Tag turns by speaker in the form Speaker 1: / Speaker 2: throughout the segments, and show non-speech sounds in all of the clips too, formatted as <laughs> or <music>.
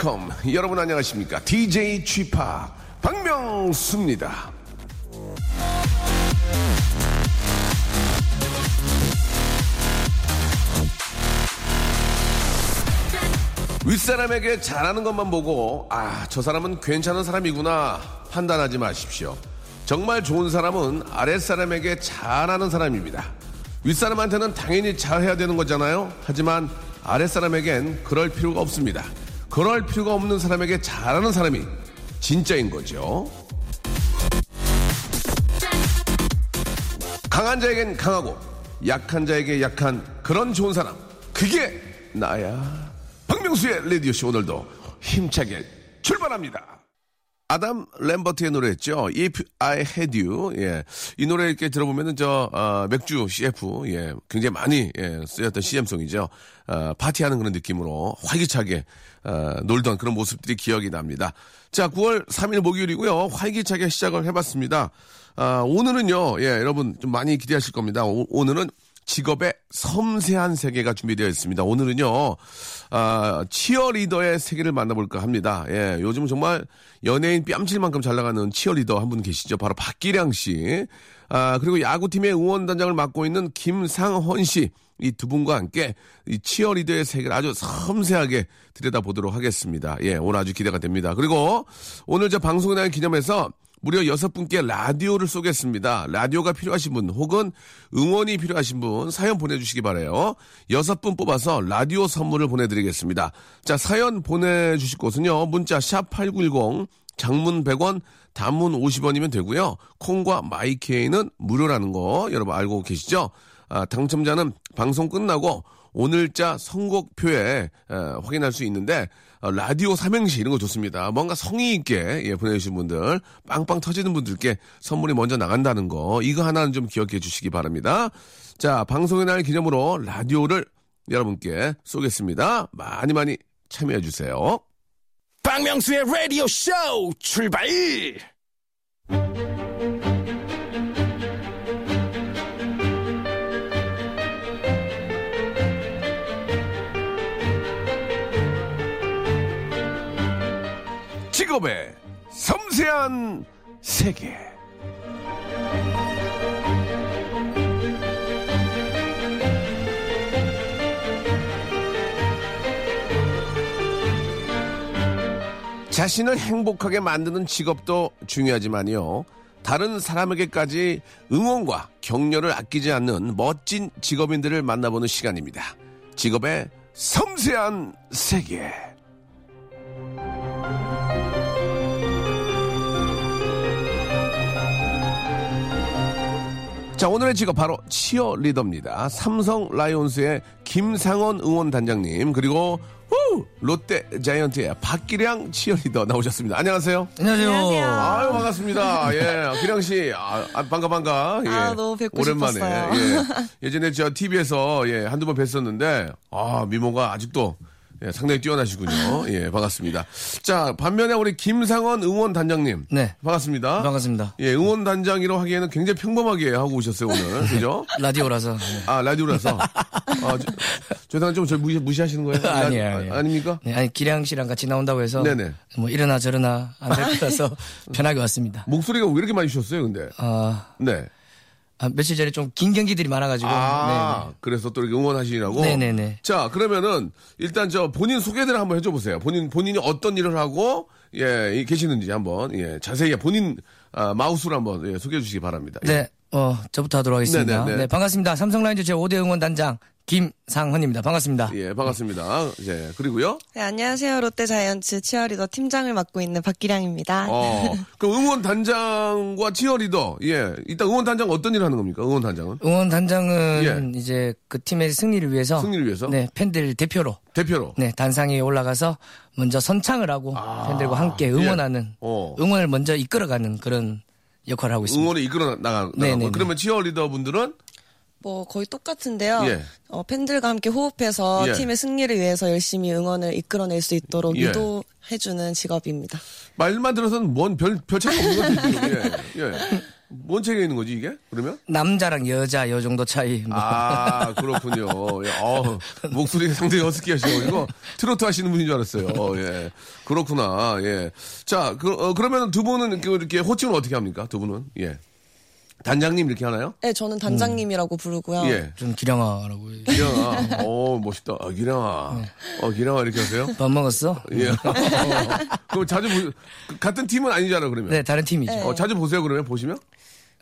Speaker 1: Welcome 여러분 안녕하십니까? DJ G-Park 박명수입니다. 윗사람에게 잘하는 것만 보고 아 저 사람은 괜찮은 사람이구나 판단하지 마십시오. 정말 좋은 사람은 아랫사람에게 잘하는 사람입니다. 윗사람한테는 당연히 잘해야 되는 거잖아요. 하지만 아랫사람에겐 그럴 필요가 없습니다 그럴 필요가 없는 사람에게 잘하는 사람이 진짜인 거죠. 강한 자에겐 강하고 약한 자에게 약한 그런 좋은 사람. 그게 나야. 박명수의 레디오쇼 오늘도 힘차게 출발합니다 아담 램버트의 노래였죠. If I Had You. 예. 이 노래 이렇게 들어보면은 저, 어, 맥주 CF. 예. 굉장히 많이, 예, 쓰였던 CM송이죠. 어, 파티하는 그런 느낌으로 활기차게, 어, 놀던 그런 모습들이 기억이 납니다. 자, 9월 3일 목요일이고요. 활기차게 시작을 해봤습니다. 아, 오늘은요, 예, 여러분 좀 많이 기대하실 겁니다. 오, 오늘은 직업의 섬세한 세계가 준비되어 있습니다. 오늘은요, 아, 치어리더의 세계를 만나볼까 합니다. 예, 요즘 정말 연예인 뺨칠만큼 잘 나가는 치어리더 한 분 계시죠. 바로 박기량 씨. 아, 그리고 야구팀의 응원단장을 맡고 있는 김상헌 씨. 이 두 분과 함께 이 치어리더의 세계를 아주 섬세하게 들여다보도록 하겠습니다. 예, 오늘 아주 기대가 됩니다. 그리고 오늘 저 방송의 날 기념해서 무려 여섯 분께 라디오를 쏘겠습니다. 라디오가 필요하신 분 혹은 응원이 필요하신 분 사연 보내주시기 바래요. 여섯 분 뽑아서 라디오 선물을 보내드리겠습니다. 자 사연 보내주실 곳은요. 문자 샵 8910 장문 100원 단문 50원이면 되고요. 콩과 마이케이는 무료라는 거 여러분 알고 계시죠? 아, 당첨자는 방송 끝나고 오늘자 선곡표에 에, 확인할 수 있는데 어, 라디오 삼행시 이런 거 좋습니다. 뭔가 성의 있게 예, 보내주신 분들 빵빵 터지는 분들께 선물이 먼저 나간다는 거 이거 하나는 좀 기억해 주시기 바랍니다. 자 방송의 날 기념으로 라디오를 여러분께 쏘겠습니다. 많이 많이 참여해 주세요.
Speaker 2: 박명수의 라디오 쇼 출발!
Speaker 1: 직업의 섬세한 세계. 자신을 행복하게 만드는 직업도 중요하지만요. 다른 사람에게까지 응원과 격려를 아끼지 않는 멋진 직업인들을 만나보는 시간입니다. 직업의 섬세한 세계. 자, 오늘의 직업 바로 치어리더입니다. 삼성 라이온스의 김상원 응원단장님, 그리고 후! 롯데 자이언트의 박기량 치어리더 나오셨습니다. 안녕하세요.
Speaker 3: 안녕하세요.
Speaker 1: 아유, 반갑습니다. 예, 기량 씨, 아, 아, 반가, 반가. 예.
Speaker 3: 아, 너무 뵙고
Speaker 1: 오랜만에.
Speaker 3: 싶었어요.
Speaker 1: 예. 예전에 저 TV에서 예, 한두 번 뵀었는데, 아, 미모가 아직도 예, 상당히 뛰어나시군요. 예, 반갑습니다. 자, 반면에 우리 김상원 응원단장님.
Speaker 3: 네.
Speaker 1: 반갑습니다.
Speaker 3: 반갑습니다.
Speaker 1: 예, 응원단장이라고 하기에는 굉장히 평범하게 하고 오셨어요, 오늘. <laughs> 그죠?
Speaker 3: 라디오라서. 네.
Speaker 1: 아, 라디오라서. <laughs> 아, 저, 죄송한 좀저 무시, 무시하시는 거예요?
Speaker 3: 아니에요,
Speaker 1: 아,
Speaker 3: 아니에요.
Speaker 1: 아닙니까?
Speaker 3: 네, 아니 기량 씨랑 같이 나온다고 해서
Speaker 1: 네네.
Speaker 3: 뭐 이러나 저러나 안될 거라서 <laughs> 편하게 왔습니다.
Speaker 1: 목소리가 왜 이렇게 많이 쉬었어요, 근데?
Speaker 3: 아,
Speaker 1: 네.
Speaker 3: 아, 며칠 전에 좀 긴 경기들이 많아가지고.
Speaker 1: 아, 그래서 또 이렇게 응원하시라고?
Speaker 3: 네네네.
Speaker 1: 자, 그러면은, 일단 저 본인 소개를 한번 해줘 보세요. 본인, 본인이 어떤 일을 하고, 예, 이- 계시는지 한번, 예, 자세히 본인, 아, 마우스로 한번, 예, 소개해 주시기 바랍니다.
Speaker 3: 네.
Speaker 1: 예.
Speaker 3: 네, 어, 저부터 하도록 하겠습니다.
Speaker 1: 네네네.
Speaker 3: 네, 반갑습니다. 삼성라이온즈 제5대 응원단장 김상헌입니다. 반갑습니다.
Speaker 1: 예, 반갑습니다. 예, 그리고요.
Speaker 4: 네, 안녕하세요. 롯데 자이언츠 치어리더 팀장을 맡고 있는 박기량입니다.
Speaker 1: 어, 그 응원 단장과 치어리더, 예, 일단 응원 단장 어떤 일을 하는 겁니까? 응원 단장은?
Speaker 3: 응원 단장은 이제 그 팀의 승리를 위해서.
Speaker 1: 승리를 위해서?
Speaker 3: 네, 팬들 대표로.
Speaker 1: 대표로.
Speaker 3: 네, 단상에 올라가서 먼저 선창을 하고 팬들과 함께 응원하는
Speaker 1: 아, 어.
Speaker 3: 응원을 먼저 이끌어가는 그런 역할을 하고 있습니다.
Speaker 1: 응원에 이끌어 나가, 나가고.
Speaker 3: 네네네.
Speaker 1: 그러면 치어리더 분들은
Speaker 4: 뭐 거의 똑같은데요.
Speaker 1: 예.
Speaker 4: 어, 팬들과 함께 호흡해서
Speaker 1: 예.
Speaker 4: 팀의 승리를 위해서 열심히 응원을 이끌어낼 수 있도록
Speaker 1: 예.
Speaker 4: 유도해주는 직업입니다.
Speaker 1: 말만 들어서는 뭔 별, 별 차이가 없는 것 같아요. 예. 예. 뭔 차이가 있는 거지, 이게? 그러면?
Speaker 3: 남자랑 여자 요 정도 차이. 뭐.
Speaker 1: 아, 그렇군요. 예, 어, 목소리가 상당히 허스키 하시고, 트로트 하시는 분인 줄 알았어요. 어, 예. 그렇구나. 예. 자, 그, 어, 그러면 두 분은 이렇게, 이렇게 호칭을 어떻게 합니까? 두 분은? 예. 단장님 이렇게 하나요?
Speaker 4: 네, 저는 단장님이라고 부르고요.
Speaker 1: 예.
Speaker 3: 좀 기량아라고.
Speaker 1: 기량아. 어, 멋있다. 아, 기량아. 어, 기량아 이렇게 하세요?
Speaker 3: 밥 먹었어?
Speaker 1: 예. 어, 그럼 자주 보, 같은 팀은 아니잖아, 그러면.
Speaker 3: 네, 다른 팀이죠.
Speaker 4: 네.
Speaker 1: 어, 자주 보세요, 그러면? 보시면?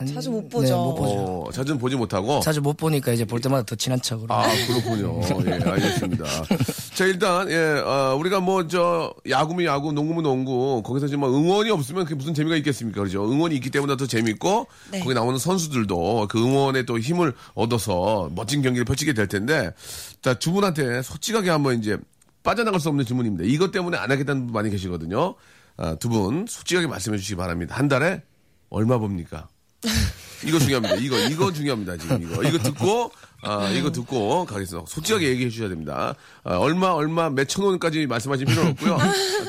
Speaker 3: 아니,
Speaker 4: 자주 못
Speaker 3: 네,
Speaker 4: 보죠.
Speaker 3: 못 보죠.
Speaker 1: 어, 자주는 보지 못하고.
Speaker 3: 자주 못 보니까 이제 볼 때마다 더 친한 척으로.
Speaker 1: 아, 그렇군요. 예, 알겠습니다. <laughs> 자, 일단, 예, 어, 우리가 뭐, 저, 야구면 야구, 농구면 농구, 거기서 지금 뭐 응원이 없으면 그게 무슨 재미가 있겠습니까? 그죠? 응원이 있기 때문에 더 재밌고,
Speaker 4: 네.
Speaker 1: 거기 나오는 선수들도 그 응원에 또 힘을 얻어서 멋진 경기를 펼치게 될 텐데, 자, 두 분한테 솔직하게 한번 이제 빠져나갈 수 없는 질문입니다. 이것 때문에 안 하겠다는 분 많이 계시거든요. 아, 두 분 솔직하게 말씀해 주시기 바랍니다. 한 달에 얼마 봅니까? 이거 중요합니다. 이거 이거 중요합니다. 지금 이거 이거 듣고 아 이거 듣고 가겠습니다. 솔직하게 얘기해 주셔야 됩니다. 아, 얼마 얼마 몇 천 원까지 말씀하실 필요는 없고요.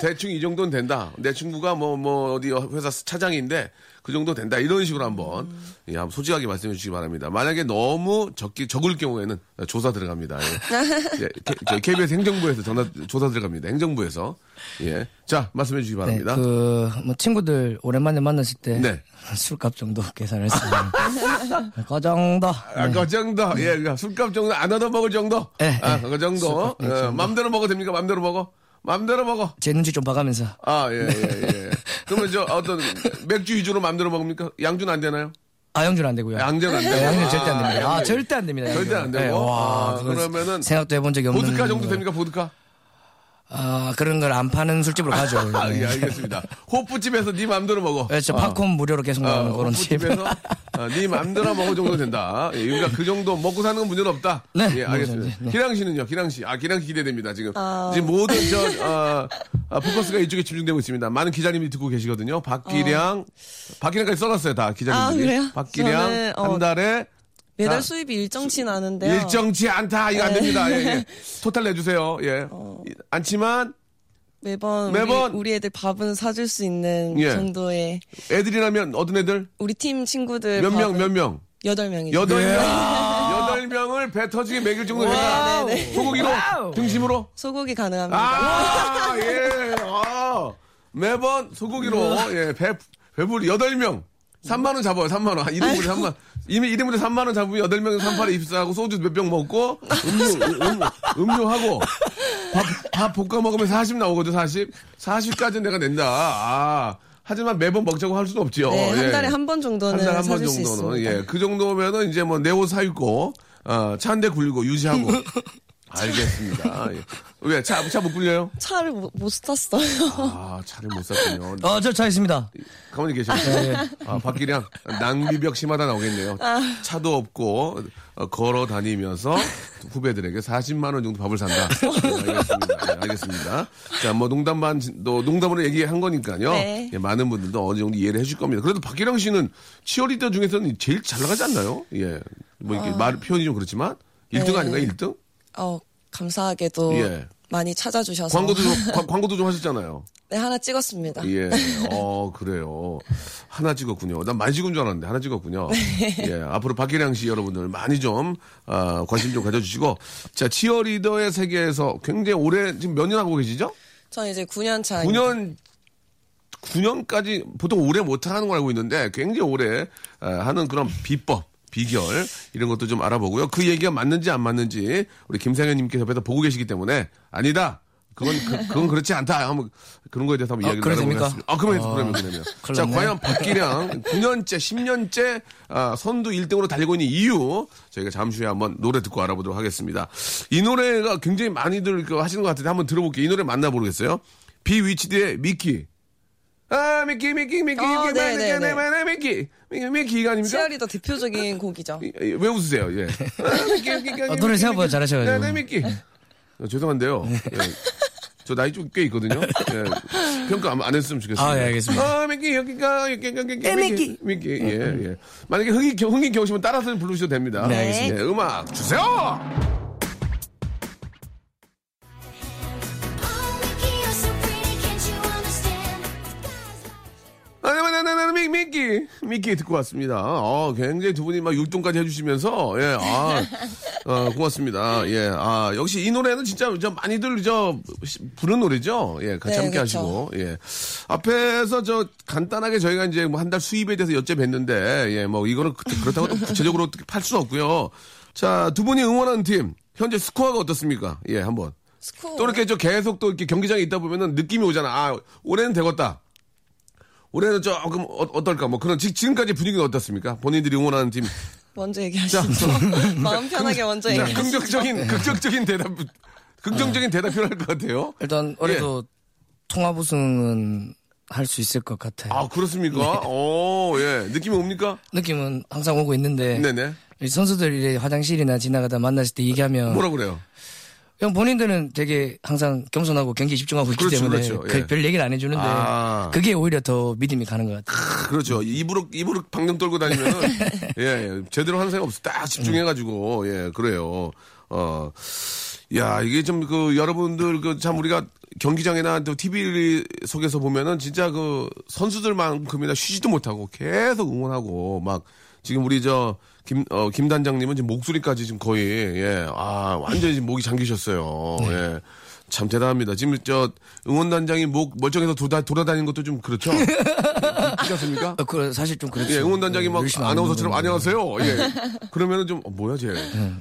Speaker 1: 대충 이 정도는 된다. 내 친구가 뭐뭐 어디 회사 차장인데 그 정도 된다. 이런 식으로 한번 예, 한번 솔직하게 말씀해 주시기 바랍니다. 만약에 너무 적기 적을 경우에는 조사 들어갑니다. 예. <laughs> 예, 저희 KBS 행정부에서 전화 조사 들어갑니다. 행정부에서 예. 자 말씀해 주시기
Speaker 3: 네,
Speaker 1: 바랍니다.
Speaker 3: 그, 뭐, 친구들 오랜만에 만났을 때.
Speaker 1: 네. <laughs>
Speaker 3: 술값 정도 계산했습니다. <laughs> 그 정도.
Speaker 1: 아, 그 정도. 예, 그 술값 정도 안 얻어 먹을 정도.
Speaker 3: 네,
Speaker 1: 아,
Speaker 3: 네.
Speaker 1: 그 정도.
Speaker 3: 술값, 네,
Speaker 1: 어,
Speaker 3: 정도.
Speaker 1: 맘대로 먹어도 됩니까? 맘대로 먹어. 맘대로 먹어.
Speaker 3: 제 눈치 좀 봐가면서.
Speaker 1: 아, 예, 예, 예. 그러면 저 어떤 맥주 위주로 맘대로 먹습니까? 양주는 안 되나요?
Speaker 3: 아, 양주는 안 되고요.
Speaker 1: 양주는 안 되고.
Speaker 3: 네, 양주는
Speaker 1: 아,
Speaker 3: 절대 안 됩니다. 아,
Speaker 1: 양주.
Speaker 3: 절대 안 됩니다.
Speaker 1: 절대 안. 되고.
Speaker 3: 네, 와,
Speaker 1: 아, 그러면은
Speaker 3: 생각도 해본 적이 없는.
Speaker 1: 보드카 정도 됩니까? 보드카?
Speaker 3: 아, 그런 걸 안 파는 술집으로 가죠. <laughs>
Speaker 1: 아,
Speaker 3: 네.
Speaker 1: 예, 알겠습니다. 호프집에서 네 맘대로 먹어.
Speaker 3: 그렇죠.
Speaker 1: 아.
Speaker 3: 팝콘 무료로 계속
Speaker 1: 아,
Speaker 3: 나오는 그런 집.
Speaker 1: 호프집에서 아, 네 맘대로 먹을 정도 된다. 예, 그러니까 그 정도 먹고 사는 건 문제는 없다.
Speaker 3: 네,
Speaker 1: 예, 알겠습니다.
Speaker 3: 네.
Speaker 1: 기랑 씨는요, 기랑 씨. 아, 기랑 씨 기대됩니다, 지금. 지금 모든 저, 아, 아, 포커스가 이쪽에 집중되고 있습니다. 많은 기자님이 듣고 계시거든요. 박기량, 박기량까지 써놨어요, 다 기자님들이.
Speaker 4: 아, 그래요?
Speaker 1: 박기량,
Speaker 4: 저는, 어,
Speaker 1: 한 달에
Speaker 4: 매달
Speaker 1: 자,
Speaker 4: 수입이 일정치는 않은데요.
Speaker 1: 일정치 않다. 이거 안
Speaker 4: 네.
Speaker 1: 됩니다. 예, 예. <laughs> 토탈 내주세요. 예. 않지만
Speaker 4: 매번,
Speaker 1: 매번
Speaker 4: 우리, 우리 애들 밥은 사줄 수 있는
Speaker 1: 예.
Speaker 4: 정도의
Speaker 1: 애들이라면 어떤 애들?
Speaker 4: 우리 팀 친구들
Speaker 1: 몇 명, 몇 명?
Speaker 4: 여덟 명이죠.
Speaker 1: 여덟 명. <laughs> 여덟 명을 배 터지게 먹일 정도 된다.
Speaker 4: 네, 네.
Speaker 1: 소고기로? 등심으로?
Speaker 4: 소고기 가능합니다.
Speaker 1: 아, <laughs> 예. 아, 매번 소고기로, 예, 배, 배불 여덟 명 3만 원 잡아요, 3만 원. 1인분에 3만 이미 1인분에 3만원 잡으면 8명에서 3팔에 입사하고 소주 몇 병 먹고, 음료, 음, 음료하고, 밥, 밥 볶아 먹으면 40 나오거든, 40. 40까지는 내가 낸다. 아. 하지만 매번 먹자고 할 수는 없지요.
Speaker 4: 네, 한
Speaker 1: 예.
Speaker 4: 달에 한번 정도는
Speaker 1: 한 달에 한번
Speaker 4: 사줄 수
Speaker 1: 정도는. 예, 그 정도면은 이제 뭐 내 옷 사 입고 어, 차한대 굴리고 유지하고 <laughs> 알겠습니다. 예. 왜차 차못 굴려요?
Speaker 4: 차를 못, 못 탔어요.
Speaker 1: 아 차를 못 샀군요.
Speaker 3: 어, 저 차 있습니다.
Speaker 1: 가만히 계셔. 아 박기량 낭비벽 심하다 나오겠네요. 차도 없고 어, 걸어 다니면서 후배들에게 40만 원 정도 밥을 산다. <laughs> 네, 알겠습니다. 네, 알겠습니다. 자, 뭐 농담 반, 또 농담으로 얘기한 거니까요.
Speaker 4: 네.
Speaker 1: 예, 많은 분들도 어느 정도 이해를 해줄 겁니다. 그래도 박기량 씨는 치어리더 중에서는 제일 잘 나가지 않나요? 예, 뭐 이렇게 말 표현이 좀 그렇지만 1등
Speaker 4: 네.
Speaker 1: 아닌가요? 1등?
Speaker 4: 어, 감사하게도
Speaker 1: 예.
Speaker 4: 많이 찾아주셔서
Speaker 1: 광고도 좀, <laughs> 광- 광고도 좀 하셨잖아요.
Speaker 4: 네, 하나 찍었습니다.
Speaker 1: 예, <laughs> 어, 그래요. 하나 찍었군요. 난 많이 찍은 줄 알았는데, 하나 찍었군요. 예, 앞으로 박기량 씨 여러분들 많이 좀, 아, 관심 좀 가져주시고. 자, 치어리더의 세계에서 굉장히 오래, 지금 몇 년 하고 계시죠?
Speaker 4: 저는 이제 9년 차.
Speaker 1: 9년, 9년까지 보통 오래 못 하는 걸 알고 있는데, 굉장히 오래 아, 하는 그런 비법. 비결 이런 것도 좀 알아보고요. 그 얘기가 맞는지 안 맞는지 우리 김상현님께서 옆에서 보고 계시기 때문에 아니다. 그건 그, 그건 그렇지 않다. 한번 그런 거에 대해서 한번
Speaker 3: 어,
Speaker 1: 이야기를 나눠보겠습니다. 아, 그러면
Speaker 3: 어,
Speaker 1: 그러면 그러면. 자. 과연 박기량 9년째, 10년째 아, 선두 1등으로 달리고 있는 이유 저희가 잠시 후에 한번 노래 듣고 알아보도록 하겠습니다. 이 노래가 굉장히 많이들 그 하시는 것 같은데 한번 들어볼게요. 이 노래 맞나 모르겠어요. 비위치드의 미키. 아, 미키, 미키, 미키,
Speaker 4: 어,
Speaker 1: 미키,
Speaker 4: 네,
Speaker 1: 미키,
Speaker 4: 네, 네.
Speaker 1: 미키, 미키, 미키, 미키가 아닙니까?
Speaker 4: 치어리더 대표적인 곡이죠.
Speaker 1: 예, 왜 웃으세요? 예. <laughs> 아, 미키, 미키,
Speaker 3: 어, 노래 생각보다 잘하셔가지고.
Speaker 1: 네, 네, 미키. 어, 죄송한데요. 예. 저 나이 좀 꽤 있거든요. <laughs> 예. 평가 안, 안 했으면 좋겠습니다.
Speaker 3: 아, 예, 알겠습니다.
Speaker 1: 아, 미끼, 여기가, 여기, 여기, 여기,
Speaker 3: 예, 미끼.
Speaker 1: 미끼, 예, 예. 만약에 흥이, 겨- 흥이 겨우시면 따라서 부르셔도 됩니다.
Speaker 3: 네, 알겠습니다.
Speaker 1: 예, 음악 주세요! 미, 미끼. 미끼 듣고 왔습니다. 어, 굉장히 두 분이 막 율동까지 해주시면서, 예, 아, 어, 고맙습니다. 예, 아, 역시 이 노래는 진짜, 저 많이들, 저, 시- 부른 노래죠. 예, 같이
Speaker 4: 네,
Speaker 1: 함께
Speaker 4: 그쵸.
Speaker 1: 하시고, 예. 앞에서 저, 간단하게 저희가 이제 뭐 한 달 수입에 대해서 여쭤뵀는데, 예, 뭐, 이거는 그- 그렇다고 또 구체적으로 어떻게 팔 수는 없고요. 자, 두 분이 응원하는 팀, 현재 스코어가 어떻습니까? 예, 한번.
Speaker 4: 스코어.
Speaker 1: 또 이렇게 저 계속 또 이렇게 경기장에 있다 보면은 느낌이 오잖아. 아, 올해는 되겠다. 올해는 조금 어, 떨까뭐 그런 지, 지금까지 분위기는 어떻습니까? 본인들이 응원하는 팀.
Speaker 4: 먼저 얘기하시죠. <laughs> 마음 편하게 먼저
Speaker 1: 자,
Speaker 4: 얘기하시죠.
Speaker 1: 긍정적인 긍정적인 대답 긍정적인 대답 필요할 것 같아요.
Speaker 3: 일단 올해도 통합 우승은 할 수 있을 것 같아요.
Speaker 1: 아 그렇습니까? 오, 예. 느낌이 옵니까?
Speaker 3: 느낌은 항상 오고 있는데
Speaker 1: 네네.
Speaker 3: 이 선수들이 화장실이나 지나가다 만났을 때 얘기하면
Speaker 1: 뭐라 그래요?
Speaker 3: 그냥 본인들은 되게 항상 겸손하고 경기에 집중하고 있기
Speaker 1: 그렇죠,
Speaker 3: 때문에
Speaker 1: 그렇죠.
Speaker 3: 그
Speaker 1: 예.
Speaker 3: 별 얘기를 안 해주는데
Speaker 1: 아.
Speaker 3: 그게 오히려 더 믿음이 가는 것 같아요.
Speaker 1: 그렇죠. 입으로 입으로 방금 떨고 다니면은 <laughs> 예, 예. 제대로 하는 생각 없어. 딱 집중해가지고 예 그래요. 어. 야, 이게 좀 그 여러분들 그 참 우리가 경기장이나 또 TV 속에서 보면은 진짜 그 선수들만큼이나 쉬지도 못하고 계속 응원하고 막 지금 우리 저 김, 어, 김 단장님은 지금 목소리까지 지금 거의, 예, 아, 완전히 지금 목이 잠기셨어요. 예. 참 대단합니다. 지금 저 응원단장이 목 멀쩡해서 돌아, 돌아다니는 것도 좀 그렇죠? <laughs> 그렇지 않습니까?
Speaker 3: 어, 그 사실 좀 그렇죠.
Speaker 1: 예, 응원단장이 막 아나운서처럼 안녕하세요. 예. 그러면은 좀, 어, 뭐야, 쟤.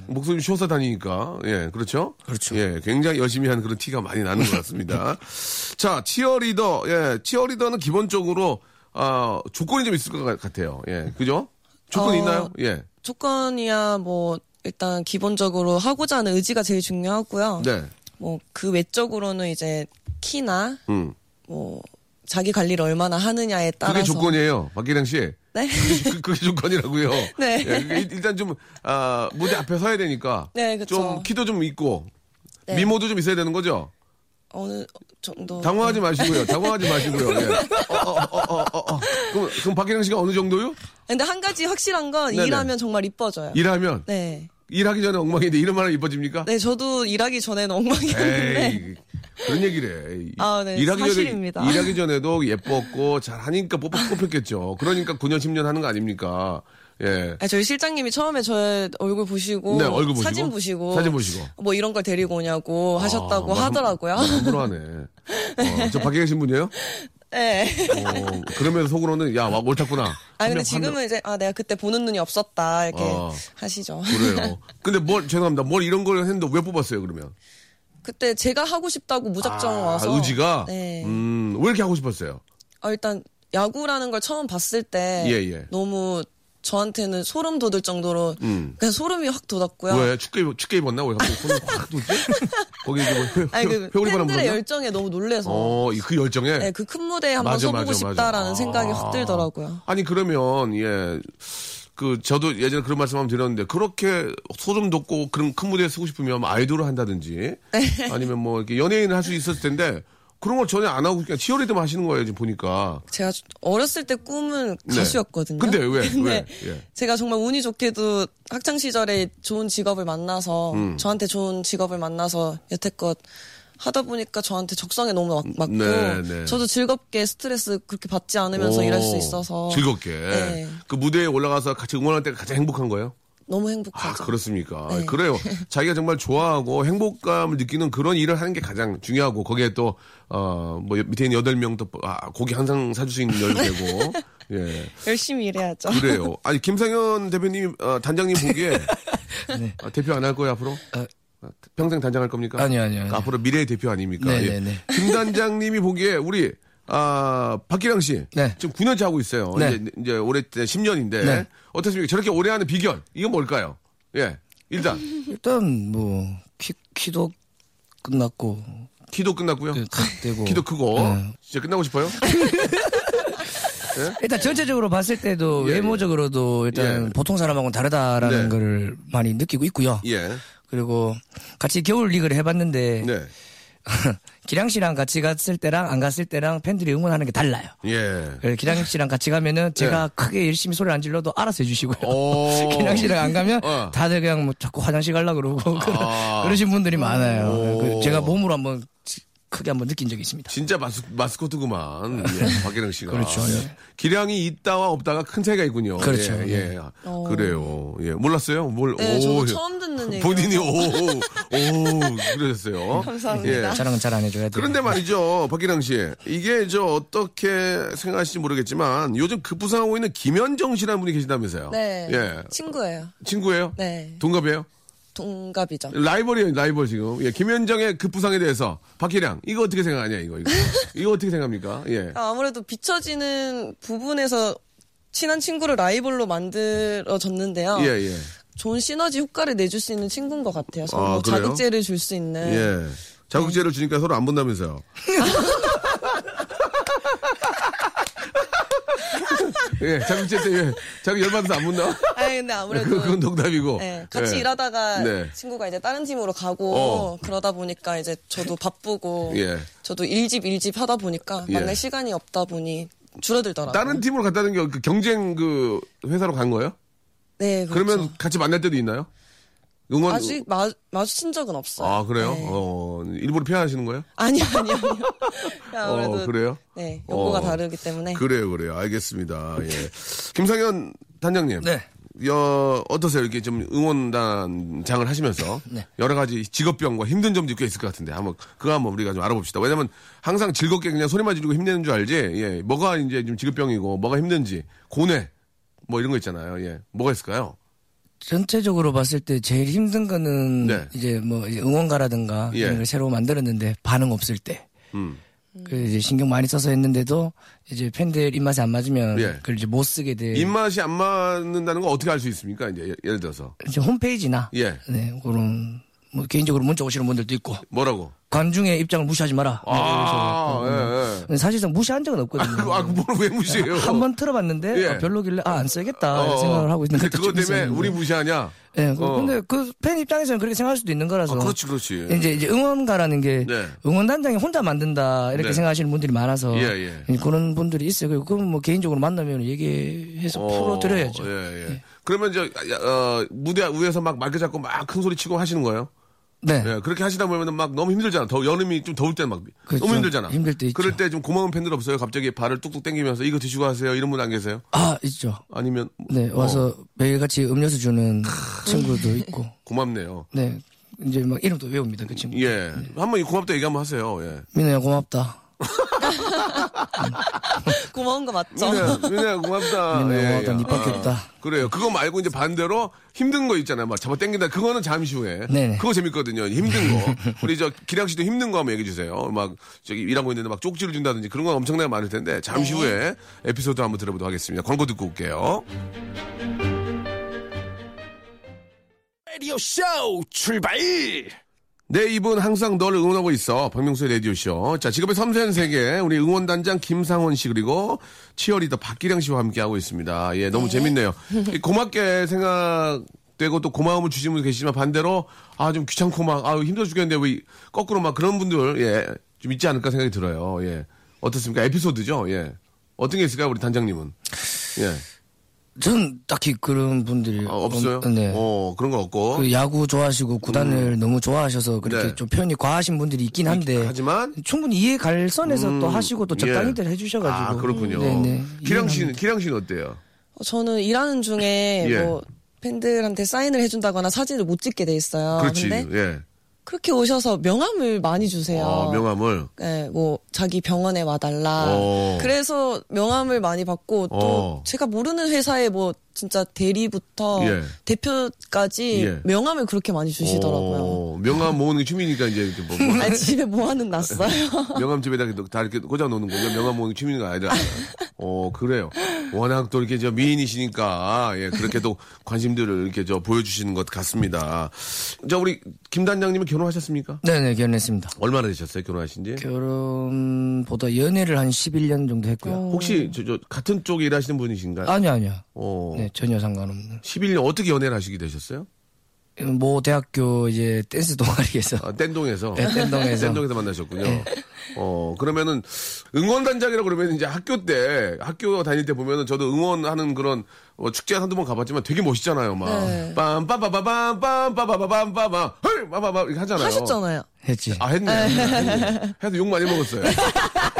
Speaker 1: 목소리 좀 쉬어서 다니니까. 예, 그렇죠?
Speaker 3: 그렇죠.
Speaker 1: 예, 굉장히 열심히 하는 그런 티가 많이 나는 것 같습니다. <laughs> 자, 치어리더. 예, 치어리더는 기본적으로, 아, 조건이 좀 있을 것 같- 같아요. 예, 그죠? 조건
Speaker 4: 어,
Speaker 1: 있나요? 예.
Speaker 4: 조건이야 뭐 일단 기본적으로 하고자 하는 의지가 제일 중요하고요.
Speaker 1: 네.
Speaker 4: 뭐 그 외적으로는 이제 키나
Speaker 1: 음.
Speaker 4: 뭐 자기 관리를 얼마나 하느냐에 따라서
Speaker 1: 그게 조건이에요. 박기량 씨.
Speaker 4: 네.
Speaker 1: 그, 그게 조건이라고요. <laughs>
Speaker 4: 네.
Speaker 1: 예, 그게 일- 일단 좀, 아, 무대 앞에 서야 되니까.
Speaker 4: 네, 그쵸.
Speaker 1: 좀 키도 좀 있고.
Speaker 4: 네.
Speaker 1: 미모도 좀 있어야 되는 거죠?
Speaker 4: 어느 정도
Speaker 1: 당황하지 마시고요. 당황하지 마시고요. 예. <laughs> 어, 어, 어, 어, 어, 어. 그럼, 그럼 박기량 씨가 어느 정도요?
Speaker 4: 근데 한 가지 확실한 건
Speaker 1: 네네.
Speaker 4: 일하면 정말 이뻐져요.
Speaker 1: 일하면?
Speaker 4: 네.
Speaker 1: 일하기 전에 엉망인데 이런 말은 이뻐집니까?
Speaker 4: 네, 저도 일하기 전에는 엉망이었는데
Speaker 1: 에이, 그런 얘기를 해.
Speaker 4: 아, 네,
Speaker 1: 일하기
Speaker 4: 사실입니다.
Speaker 1: 전에, 일하기 전에도 예뻤고 잘하니까 뽑, 뽑혔겠죠. 그러니까 9년, 10년 하는 거 아닙니까? 예.
Speaker 4: 아니, 저희 실장님이 처음에 저의 얼굴 보시고,
Speaker 1: 네, 얼굴 보시고.
Speaker 4: 사진 보시고
Speaker 1: 사진 보시고.
Speaker 4: 뭐 이런 걸 데리고 오냐고 하셨다고
Speaker 1: 아, 말 함-
Speaker 4: 하더라고요.
Speaker 1: 말 함부로 하네. 어, 저 밖에 계신 분이에요?
Speaker 4: 네.
Speaker 1: 어, 그러면서 속으로는, 야, 와, 옳았구나. 아한
Speaker 4: 근데 지금은
Speaker 1: 명.
Speaker 4: 이제 아 내가 그때 보는 눈이 없었다 이렇게
Speaker 1: 어.
Speaker 4: 하시죠.
Speaker 1: 그래요. <laughs> 근데 뭘, 죄송합니다. 뭘 이런 걸 했는데 왜 뽑았어요, 그러면?
Speaker 4: 그때 제가 하고 싶다고 무작정
Speaker 1: 아,
Speaker 4: 와서
Speaker 1: 의지가?
Speaker 4: 네.
Speaker 1: 음, 왜 이렇게 하고 싶었어요?
Speaker 4: 아, 일단 야구라는 걸 처음 봤을 때
Speaker 1: 예, 예.
Speaker 4: 너무 저한테는 소름 돋을 정도로
Speaker 1: 음.
Speaker 4: 그냥 소름이 확 돋았고요.
Speaker 1: 왜? 춥게, 입- 춥게 입었나? 왜 갑자기 손이 확 돋지? <laughs> 거기 이제 뭐, 회,
Speaker 4: 아니 그
Speaker 1: 회오리 바람
Speaker 4: 팬들의
Speaker 1: 불었나?
Speaker 4: 열정에 너무 놀래서
Speaker 1: 어, 이- 그 열정에?
Speaker 4: 네, 그 큰 무대에 한번
Speaker 1: 맞아,
Speaker 4: 서보고
Speaker 1: 맞아,
Speaker 4: 싶다라는. 생각이
Speaker 1: 아.
Speaker 4: 확 들더라고요.
Speaker 1: 아니 그러면 예. 그 저도 예전에 그런 말씀 한번 드렸는데 그렇게 소름 돋고 그런 큰 무대에 서고 싶으면 뭐 아이돌을 한다든지
Speaker 4: 네.
Speaker 1: 아니면 뭐 이렇게 연예인을 할 수 있었을 텐데 그런 걸 전혀 안 하고 그냥 치어리더만 하시는 거예요 지금 보니까.
Speaker 4: 제가 어렸을 때 꿈은
Speaker 1: 네.
Speaker 4: 가수였거든요.
Speaker 1: 근데 왜? <laughs>
Speaker 4: 근데
Speaker 1: 왜? 예.
Speaker 4: 제가 정말 운이 좋게도 학창 시절에 좋은 직업을 만나서
Speaker 1: 음.
Speaker 4: 저한테 좋은 직업을 만나서 여태껏 하다 보니까 저한테 적성에 너무 맞- 맞고
Speaker 1: 네, 네.
Speaker 4: 저도 즐겁게 스트레스 그렇게 받지 않으면서
Speaker 1: 오,
Speaker 4: 일할 수 있어서
Speaker 1: 즐겁게
Speaker 4: 네.
Speaker 1: 그 무대에 올라가서 같이 응원할 때가 가장 행복한 거예요?
Speaker 4: 너무
Speaker 1: 아
Speaker 4: 행복하죠.
Speaker 1: 그렇습니까?
Speaker 4: 네.
Speaker 1: 그래요. <laughs> 자기가 정말 좋아하고 행복감을 느끼는 그런 일을 하는 게 가장 중요하고 거기에 또 어 뭐 밑에 있는 여덟 명도 아, 고기 항상 사줄 수 있는 여유 되고 <laughs> 예.
Speaker 4: 열심히 일해야죠.
Speaker 1: 그래요. 아니 김상현 대표님 어, 단장님 보기에 <laughs> 아, 대표 안 할 거예요 앞으로?
Speaker 3: 어.
Speaker 1: 평생 단장할 겁니까?
Speaker 3: 아니요, 아니요, 아니요.
Speaker 1: 앞으로 미래의 대표 아닙니까?
Speaker 3: 네,
Speaker 1: 예.
Speaker 3: 네, 네.
Speaker 1: 김 단장님이 보기에 우리 아 박기량 씨
Speaker 3: 네.
Speaker 1: 지금 9년째 하고 있어요.
Speaker 3: 네.
Speaker 1: 이제, 이제 올해 10년인데
Speaker 3: 네.
Speaker 1: 어떻습니까? 저렇게 오래 하는 비결 이건 뭘까요? 예. 일단
Speaker 3: 일단 뭐 키, 키도 끝났고
Speaker 1: 키도 끝났고요.
Speaker 3: 그, 딱 되고
Speaker 1: 키도 크고
Speaker 3: 네.
Speaker 1: 진짜 끝나고 싶어요? <laughs>
Speaker 3: 일단 전체적으로 봤을 때도
Speaker 1: 예,
Speaker 3: 외모적으로도 일단
Speaker 1: 예.
Speaker 3: 보통 사람하고는 다르다라는
Speaker 1: 네.
Speaker 3: 걸 많이 느끼고 있고요.
Speaker 1: 예.
Speaker 3: 그리고 같이 겨울 리그를 해봤는데
Speaker 1: 네. <laughs>
Speaker 3: 기량 씨랑 같이 갔을 때랑 안 갔을 때랑 팬들이 응원하는 게 달라요.
Speaker 1: 예.
Speaker 3: 그래서 기량 씨랑 같이 가면은 제가
Speaker 1: 네.
Speaker 3: 크게 열심히 소리 안 질러도 알아서 해주시고요.
Speaker 1: 오. <laughs>
Speaker 3: 기량 씨랑 안 가면
Speaker 1: 어.
Speaker 3: 다들 그냥 뭐 자꾸 화장실 가려 그러고 그러-
Speaker 1: 아. <laughs>
Speaker 3: 그러신 분들이 많아요.
Speaker 1: 오.
Speaker 3: 그 제가 몸으로 한번 크게 한번 느낀 적이 있습니다.
Speaker 1: 진짜 마스, 마스코트구만. 예, <laughs> 박기령 씨가.
Speaker 3: 그렇죠,
Speaker 1: 예.
Speaker 3: 네.
Speaker 1: 기량이 있다와 없다가 큰 차이가 있군요.
Speaker 3: 그렇죠,
Speaker 1: 예,
Speaker 3: 네.
Speaker 1: 예. 그래요. 예. 몰랐어요? 뭘,
Speaker 4: 네, 저도
Speaker 1: 오,
Speaker 4: 처음 듣는 얘기.
Speaker 1: 본인이 오, 오, 그러셨어요. <laughs>
Speaker 4: 감사합니다.
Speaker 1: 예.
Speaker 3: 자랑은 잘 안 해줘야 돼요.
Speaker 1: 그런데 말이죠, 박기랑 씨. 이게 저 어떻게 생각하실지 모르겠지만 요즘 급부상하고 있는 김현정 씨라는 분이 계시다면서요.
Speaker 4: 네.
Speaker 1: 예.
Speaker 4: 친구예요.
Speaker 1: 친구예요?
Speaker 4: 네.
Speaker 1: 동갑이에요?
Speaker 4: 동갑이죠.
Speaker 1: 라이벌이에요, 라이벌 지금. 예, 김현정의 급부상에 대해서 박기량 이거 어떻게 생각하냐 이거 이거. 이거 어떻게 생각합니까? 예. <laughs>
Speaker 4: 아무래도 비춰지는 부분에서 친한 친구를 라이벌로 만들어졌는데요.
Speaker 1: 예, 예.
Speaker 4: 좋은 시너지 효과를 내줄 수 있는 친구인 것 같아요. 서로
Speaker 1: 아, 그래요?
Speaker 4: 자극제를 줄 수 있는.
Speaker 1: 예. 자극제를 주니까 서로 안 본다면서요. <laughs> <laughs> 예, 자극제 때, 예. 자극 열받아서 안 본다?
Speaker 4: 아니 근데 아무래도
Speaker 1: 그, 그건 농담이고.
Speaker 4: 네, 같이
Speaker 1: 예.
Speaker 4: 일하다가
Speaker 1: 네.
Speaker 4: 친구가 이제 다른 팀으로 가고
Speaker 1: 어.
Speaker 4: 그러다 보니까 이제 저도 바쁘고
Speaker 1: 예.
Speaker 4: 저도 일집 일집 하다 보니까
Speaker 1: 예.
Speaker 4: 만날 시간이 없다 보니 줄어들더라고요.
Speaker 1: 다른 팀으로 갔다는 게 그 경쟁 그 회사로 간 거예요?
Speaker 4: 네, 그렇죠.
Speaker 1: 그러면 같이 만날 때도 있나요? 응원.
Speaker 4: 아직 마, 마주친 적은 없어요.
Speaker 1: 아, 그래요?
Speaker 4: 네.
Speaker 1: 어, 일부러 피하시는 거예요?
Speaker 4: 아니요, 아니요, 아니요. <laughs> 아무래도
Speaker 1: 어, 그래요?
Speaker 4: 네, 요구가
Speaker 1: 어.
Speaker 4: 다르기 때문에.
Speaker 1: 그래요, 그래요. 알겠습니다. 예. 김상현 단장님.
Speaker 3: 네.
Speaker 1: 여, 어떠세요? 이렇게 좀 응원단장을 하시면서
Speaker 3: 네.
Speaker 1: 여러 가지 직업병과 힘든 점도 꽤 있을 것 같은데 한번 그거 한번 우리가 좀 알아봅시다. 왜냐면 항상 즐겁게 그냥 소리만 지르고 힘내는 줄 알지. 예. 뭐가 이제 좀 직업병이고 뭐가 힘든지 고뇌 뭐 이런 거 있잖아요. 예. 뭐가 있을까요?
Speaker 3: 전체적으로 봤을 때 제일 힘든 거는
Speaker 1: 네.
Speaker 3: 이제 뭐 이제 응원가라든가
Speaker 1: 예.
Speaker 3: 이런 걸 새로 만들었는데 반응 없을 때.
Speaker 1: 음.
Speaker 3: 그 이제 신경 많이 써서 했는데도 이제 팬들 입맛에 안 맞으면
Speaker 1: 예.
Speaker 3: 그걸 이제 못 쓰게 돼.
Speaker 1: 입맛이 안 맞는다는 건 어떻게 알 수 있습니까? 이제 예- 예를 들어서
Speaker 3: 이제 홈페이지나
Speaker 1: 예.
Speaker 3: 네, 그런 뭐 개인적으로 문자 오시는 분들도 있고
Speaker 1: 뭐라고?
Speaker 3: 관중의 입장을 무시하지 마라.
Speaker 1: 아, 예, 예.
Speaker 3: 근데 사실상 무시한 적은 없거든요. <laughs>
Speaker 1: 아, 뭘왜 무시해요?
Speaker 3: 한 번 틀어봤는데
Speaker 1: 예.
Speaker 3: 아, 별로길래 아 안 써야겠다
Speaker 1: 어,
Speaker 3: 생각을 하고 있는
Speaker 1: 근데
Speaker 3: 것도
Speaker 1: 그것
Speaker 3: 좀
Speaker 1: 때문에. 우리 무시하냐?
Speaker 3: 예, 그-
Speaker 1: 어.
Speaker 3: 근데 그 팬 입장에서는 그렇게 생각할 수도 있는 거라서.
Speaker 1: 아, 그렇지, 그렇지.
Speaker 3: 이제, 이제 응원가라는 게
Speaker 1: 네.
Speaker 3: 응원단장이 혼자 만든다 이렇게
Speaker 1: 네.
Speaker 3: 생각하시는 분들이 많아서
Speaker 1: 예, 예.
Speaker 3: 그런 분들이 있어요. 그럼 뭐 개인적으로 만나면 얘기해서 풀어드려야죠.
Speaker 1: 예, 예. 그러면 저 어, 무대 위에서 막 마이크 잡고 막 큰 소리 치고 하시는 거예요?
Speaker 3: 네.
Speaker 1: 예, 그렇게 하시다 보면 막 너무 힘들잖아. 더 여름이 좀 더울 때는 막
Speaker 3: 그렇죠.
Speaker 1: 너무 힘들잖아.
Speaker 3: 힘들 때 있죠.
Speaker 1: 그럴 때 좀 고마운 팬들 없어요? 갑자기 발을 뚝뚝 당기면서 이거 드시고 하세요. 이런 분 안 계세요?
Speaker 3: 아 있죠.
Speaker 1: 아니면
Speaker 3: 네 와서 매일 같이 음료수 주는 친구도 있고.
Speaker 1: 고맙네요.
Speaker 3: 네 이제 막 이름도 외웁니다 그 친구.
Speaker 1: 예. 한번 이 고맙다 얘기 한번 하세요. 예.
Speaker 3: 민호야 고맙다. <laughs>
Speaker 4: 고마운 거 맞죠?
Speaker 1: 민혜야 고맙다. <laughs>
Speaker 3: 민호야
Speaker 1: 예,
Speaker 3: 고맙다.
Speaker 1: 예.
Speaker 3: 니 밖에
Speaker 1: 아,
Speaker 3: 없다.
Speaker 1: 그래요. 그거 말고 이제 반대로 힘든 거 있잖아요. 막 잡아 당긴다. 그거는 잠시 후에.
Speaker 3: 네네.
Speaker 1: 그거 재밌거든요. 힘든 거. 우리 저 기량 씨도 힘든 거 한번 얘기해 주세요. 막 저기 일하고 있는데 막 쪽지를 준다든지 그런 건 엄청나게 많을 텐데 잠시
Speaker 4: 네.
Speaker 1: 후에 에피소드 한번 들어보도록 하겠습니다. 광고 듣고 올게요.
Speaker 2: 라디오 쇼 출발!
Speaker 1: 네, 이분 항상 널 응원하고 있어. 박명수의 라디오쇼. 자, 직업의 섬세한 세계, 우리 응원단장 김상원 씨, 그리고 치어리더 박기량 씨와 함께하고 있습니다. 예, 너무 재밌네요. <laughs> 이 고맙게 생각되고 또 고마움을 주시는 분 계시지만 반대로, 아, 좀 귀찮고 막, 아, 힘들어 죽겠는데 왜, 이- 거꾸로 막 그런 분들, 예, 좀 있지 않을까 생각이 들어요. 예. 어떻습니까? 에피소드죠? 예. 어떤 게 있을까요, 우리 단장님은? 예.
Speaker 3: 전 딱히 그런 분들이
Speaker 1: 아, 없어요?
Speaker 3: 없- 네.
Speaker 1: 어, 그런 건 없고.
Speaker 3: 그 야구 좋아하시고 구단을 너무 좋아하셔서 그렇게
Speaker 1: 네.
Speaker 3: 좀 표현이 과하신 분들이 있긴 한데
Speaker 1: 하지만,
Speaker 3: 충분히 이해 갈 선에서
Speaker 1: 음,
Speaker 3: 또 하시고 또
Speaker 1: 예.
Speaker 3: 적당히들 해주셔가지고
Speaker 1: 아, 그렇군요.
Speaker 3: 네네.
Speaker 1: 기량 씨는, 기량 씨는 어때요?
Speaker 4: 어, 저는 일하는 중에 <laughs>
Speaker 1: 예.
Speaker 4: 뭐 팬들한테 사인을 해준다거나 사진을 못 찍게 돼 있어요.
Speaker 1: 그렇지.
Speaker 4: 근데
Speaker 1: 예.
Speaker 4: 그렇게 오셔서 명함을 많이 주세요.
Speaker 1: 아, 명함을.
Speaker 4: 네, 뭐 자기 병원에 와달라.
Speaker 1: 어.
Speaker 4: 그래서 명함을 많이 받고 또
Speaker 1: 어.
Speaker 4: 제가 모르는 회사에 뭐 진짜 대리부터
Speaker 1: 예.
Speaker 4: 대표까지
Speaker 1: 예.
Speaker 4: 명함을 그렇게 많이 주시더라고요.
Speaker 1: 어, 명함 모으는 게 취미니까 이제 이렇게 뭐, 뭐 <laughs>
Speaker 4: 아니, 집에 모아는 놨어요. <laughs>
Speaker 1: 명함 집에다 이렇게 다 이렇게 꽂아 놓는 거죠. 명함 모으는 게 취미가 아니라. 어, 그래요. 워낙 또 이렇게 저 미인이시니까, 예, 그렇게 또 관심들을 이렇게 저 보여주시는 것 같습니다. 자, 우리 김 단장님은 결혼하셨습니까?
Speaker 3: 네네 결혼했습니다.
Speaker 1: 얼마나 되셨어요, 결혼하신 지?
Speaker 3: 결혼보다 연애를 한 11년 정도 했고요.
Speaker 1: 혹시 저, 저 같은 쪽에 일하시는 분이신가요?
Speaker 3: 아니요 아니요.
Speaker 1: 어,
Speaker 3: 네 전혀 상관없는.
Speaker 1: 11년 어떻게 연애를 하시게 되셨어요?
Speaker 3: 모 대학교 이제 댄스 동아리에서
Speaker 1: 아, 땡동에서.
Speaker 3: 네, 땡동에서.
Speaker 1: 땡동에서 만나셨군요. 어, 그러면은 응원단장이라고 그러면 이제 학교 때, 학교 다닐 때 보면은 저도 응원하는 그런 어, 축제 한두 번 가봤지만 되게 멋있잖아요, 막.
Speaker 4: 네.
Speaker 1: 빰빠바바밤, 빰빠바바밤, 헐! 빠바바 이렇게 하잖아요.
Speaker 4: 하셨잖아요.
Speaker 3: 했지.
Speaker 1: 아, 했네. 했네. 해도 욕 많이 먹었어요.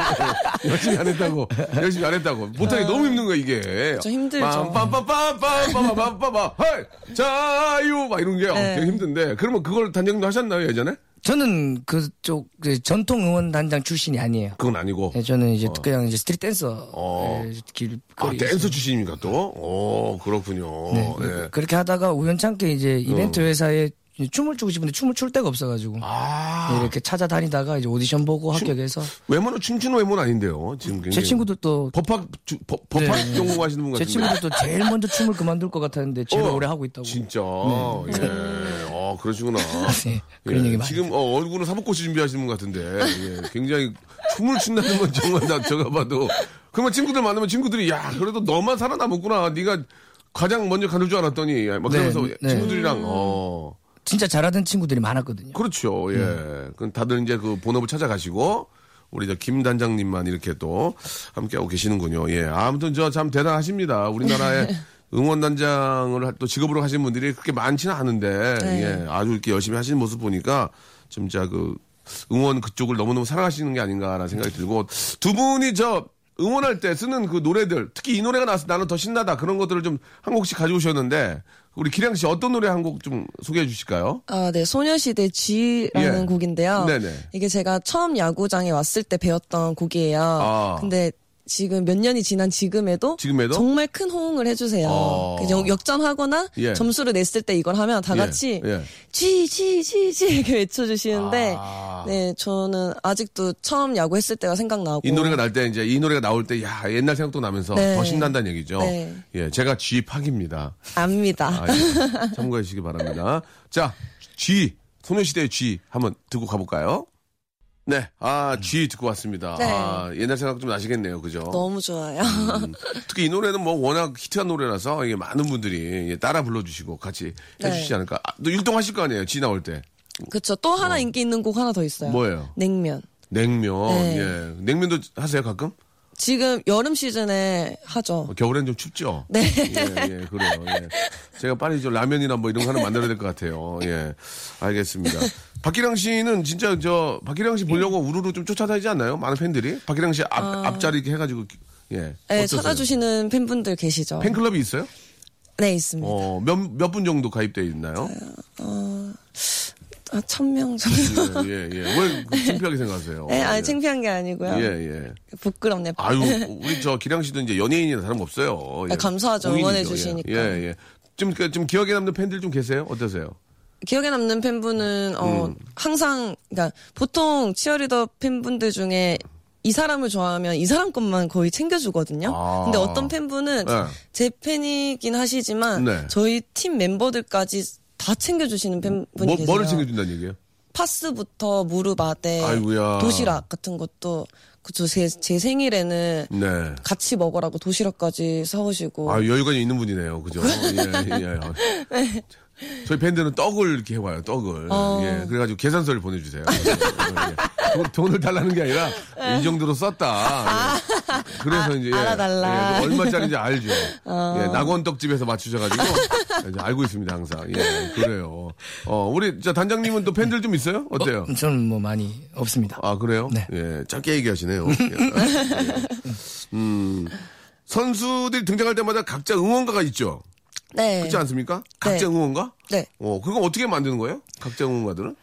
Speaker 1: <laughs> 열심히 안 했다고. 열심히 안 했다고. 못하기 너무 힘든 거야, 이게.
Speaker 4: 좀 힘들죠.
Speaker 1: 빰빰빰빰빰빰빰빰빰, 헐! 자유! 막 이런 게 어,
Speaker 4: 네.
Speaker 1: 되게 힘든데. 그러면 그걸 단장도 하셨나요, 예전에?
Speaker 3: 저는 그쪽 그 전통 응원 단장 출신이 아니에요.
Speaker 1: 그건 아니고.
Speaker 3: 네, 저는 이제 그냥 이제 스트릿 댄서
Speaker 1: 어.
Speaker 3: 네, 길
Speaker 1: 아,
Speaker 3: 거리
Speaker 1: 댄서 출신입니까, 또? 오, 그렇군요.
Speaker 3: 네.
Speaker 1: 예.
Speaker 3: 그렇게 하다가 우연찮게 이제 이벤트 회사에 춤을 추고 싶은데 춤을 출 데가 없어가지고
Speaker 1: 아,
Speaker 3: 네, 이렇게 찾아다니다가 이제 오디션 보고 합격해서
Speaker 1: 외모는 춤추는 외모는 아닌데요, 지금 굉장히.
Speaker 3: 제 친구들도
Speaker 1: 법학, 주, 법, 법학
Speaker 3: 네.
Speaker 1: 전공하시는
Speaker 3: 분제
Speaker 1: 같은데.
Speaker 3: 친구들도 제일 먼저 춤을 그만둘 것 같았는데 제일
Speaker 1: 어,
Speaker 3: 오래 하고 있다고.
Speaker 1: 진짜. 예. 어, 그러시구나. <laughs>
Speaker 3: 네, 그런
Speaker 1: 예,
Speaker 3: 얘기 많이
Speaker 1: 지금 어, 얼굴은 사법고시 준비하시는 분 같은데 예, 굉장히 춤을 춘다는 건 정말 나 제가 봐도 그러면 친구들 만나면 친구들이 야 그래도 너만 살아남았구나 네가 가장 먼저 가는 줄 알았더니 막
Speaker 3: 네,
Speaker 1: 그러면서
Speaker 3: 네.
Speaker 1: 친구들이랑 어
Speaker 3: 진짜 잘하던 친구들이 많았거든요.
Speaker 1: 그렇죠. 예. 그럼 다들 이제 그 본업을 찾아가시고 우리 저김 단장님만 이렇게 또 함께하고 계시는군요. 예. 아무튼 저 참 대단하십니다. 우리나라의 <laughs> 응원단장을 또 직업으로 하시는 분들이 그렇게 많지는 않은데
Speaker 4: 네.
Speaker 1: 예. 아주 이렇게 열심히 하시는 모습 보니까 진짜 그 응원 그쪽을 너무너무 사랑하시는 게 아닌가라는 생각이 들고 두 분이 저 응원할 때 쓰는 그 노래들 특히 이 노래가 나서 나는 더 신나다 그런 것들을 좀 한 곡씩 가져오셨는데 우리 기량 씨 어떤 노래 한 곡 좀 소개해 주실까요?
Speaker 4: 아, 네. 소녀시대 G라는
Speaker 1: 예.
Speaker 4: 곡인데요.
Speaker 1: 네네.
Speaker 4: 이게 제가 처음 야구장에 왔을 때 배웠던 곡이에요.
Speaker 1: 아.
Speaker 4: 근데 지금 몇 년이 지난 지금에도,
Speaker 1: 지금에도?
Speaker 4: 정말 큰 호응을 해주세요.
Speaker 1: 어.
Speaker 4: 그 역- 역전하거나
Speaker 1: 예.
Speaker 4: 점수를 냈을 때 이걸 하면 다
Speaker 1: 예,
Speaker 4: 같이
Speaker 1: 예.
Speaker 4: G G 이렇게 외쳐주시는데
Speaker 1: 아.
Speaker 4: 네 저는 아직도 처음 야구했을 때가 생각나고
Speaker 1: 이 노래가 날 때 이제 이 노래가 나올 때 야 옛날 생각도 나면서
Speaker 4: 네.
Speaker 1: 더 신난다는 얘기죠.
Speaker 4: 네.
Speaker 1: 예, 제가 G 팍입니다.
Speaker 4: 압니다.
Speaker 1: 아, 예. 참고해 주시기 바랍니다. 자, G 소녀시대의 G 한번 듣고 가볼까요? 네, 아 G 듣고 왔습니다.
Speaker 4: 네.
Speaker 1: 아, 옛날 생각 좀 나시겠네요, 그죠?
Speaker 4: 너무 좋아요.
Speaker 1: 음, 특히 이 노래는 뭐 워낙 히트한 노래라서 이게 많은 분들이 예, 따라 불러주시고 같이
Speaker 4: 네.
Speaker 1: 해주시지 않을까. 아, 또 율동하실 거 아니에요, G 나올 때.
Speaker 4: 그쵸. 또 하나 인기 있는 곡 하나 더 있어요.
Speaker 1: 어. 뭐예요?
Speaker 4: 냉면.
Speaker 1: 냉면,
Speaker 4: 네.
Speaker 1: 예, 냉면도 하세요 가끔?
Speaker 4: 지금 여름 시즌에 하죠.
Speaker 1: 어, 겨울엔 좀 춥죠?
Speaker 4: 네.
Speaker 1: 예, 예, 그래요. 예. 제가 빨리 저 라면이나 뭐 이런 거 하나 만들어야 될 것 같아요. 예. 알겠습니다. 박기량 씨는 진짜 저, 박기량 씨 보려고 우르르 좀 쫓아다니지 않나요? 많은 팬들이? 박기량 씨 앞, 앞자리 이렇게 해가지고, 예.
Speaker 4: 아. 네,
Speaker 1: 어떠세요?
Speaker 4: 찾아주시는 팬분들 계시죠.
Speaker 1: 팬클럽이 있어요?
Speaker 4: 네, 있습니다.
Speaker 1: 어, 몇, 몇 분 정도 가입되어 있나요?
Speaker 4: 아, 천명 정도.
Speaker 1: 예, 예, 예. 왜그 창피하게 생각하세요?
Speaker 4: 네, 아니,
Speaker 1: 예.
Speaker 4: 창피한 게 아니고요.
Speaker 1: 예, 예.
Speaker 4: 부끄럽네.
Speaker 1: 아유, <laughs> 우리 저 기량 씨도 이제 연예인이나 다름없어요. 예.
Speaker 4: 아, 감사하죠. 응원해 주시니까.
Speaker 1: 예, 예. 좀, 그, 좀 기억에 남는 팬들 좀 계세요? 어떠세요?
Speaker 4: 기억에 남는 팬분은, 어,
Speaker 1: 음.
Speaker 4: 항상, 그러니까 보통 치어리더 팬분들 중에 이 사람을 좋아하면 이 사람 것만 거의 챙겨주거든요.
Speaker 1: 아.
Speaker 4: 근데 어떤 팬분은
Speaker 1: 네.
Speaker 4: 제 팬이긴 하시지만
Speaker 1: 네.
Speaker 4: 저희 팀 멤버들까지 다 챙겨주시는 팬분이
Speaker 1: 뭐,
Speaker 4: 계세요.
Speaker 1: 뭐를 챙겨준다는 얘기예요?
Speaker 4: 파스부터 무릎 아대,
Speaker 1: 아이고야.
Speaker 4: 도시락 같은 것도 그쵸 제, 제 생일에는
Speaker 1: 네.
Speaker 4: 같이 먹으라고 도시락까지 사오시고
Speaker 1: 아, 여유가 있는 분이네요. 그죠? <laughs> 예, 예. 저희 팬들은 떡을 이렇게 해와요, 떡을.
Speaker 4: 어.
Speaker 1: 예. 그래가지고 계산서를 보내주세요. 예, 예. 돈- 돈을 달라는 게 아니라 이 정도로 썼다. 예. 그래서 이제. 예,
Speaker 4: 알아달라.
Speaker 1: 예, 그 얼마짜리인지 알죠. 예, 낙원 떡집에서 맞추셔가지고 이제 알고 있습니다, 항상. 예, 그래요. 어, 우리 저 단장님은 또 팬들 좀 있어요? 어때요?
Speaker 3: 어, 저는 뭐 많이 없습니다.
Speaker 1: 아, 그래요?
Speaker 3: 네.
Speaker 1: 예, 짧게 얘기하시네요. 예. 음, 선수들이 등장할 때마다 각자 응원가가 있죠?
Speaker 4: 네.
Speaker 1: 그렇지 않습니까? 각자
Speaker 4: 네.
Speaker 1: 응원가?
Speaker 4: 네.
Speaker 1: 어, 그거 어떻게 만드는 거예요? 각자 응원가들은?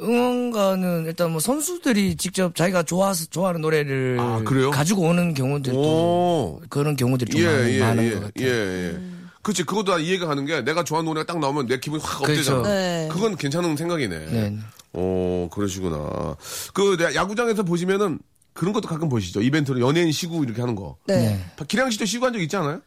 Speaker 3: 응원가는 일단 뭐 선수들이 직접 자기가 좋아서 좋아하는 노래를
Speaker 1: 아, 그래요?
Speaker 3: 가지고 오는 경우들도
Speaker 1: 오.
Speaker 3: 그런 경우들이 좀
Speaker 1: 예,
Speaker 3: 많은,
Speaker 1: 예,
Speaker 3: 많은
Speaker 1: 예,
Speaker 3: 것 같아요.
Speaker 1: 예, 예. 그렇지. 그것도 다 이해가 가는 게 내가 좋아하는 노래가 딱 나오면 내 기분이 확 업되잖아.
Speaker 3: 그렇죠.
Speaker 4: 네.
Speaker 1: 그건 괜찮은 생각이네.
Speaker 3: 네.
Speaker 1: 오, 그러시구나. 그, 내- 야구장에서 보시면은 그런 것도 가끔 보시죠. 이벤트로 연예인 시구 이렇게 하는 거.
Speaker 4: 네.
Speaker 1: 기량 씨도 시구 한 적 있지 않아요?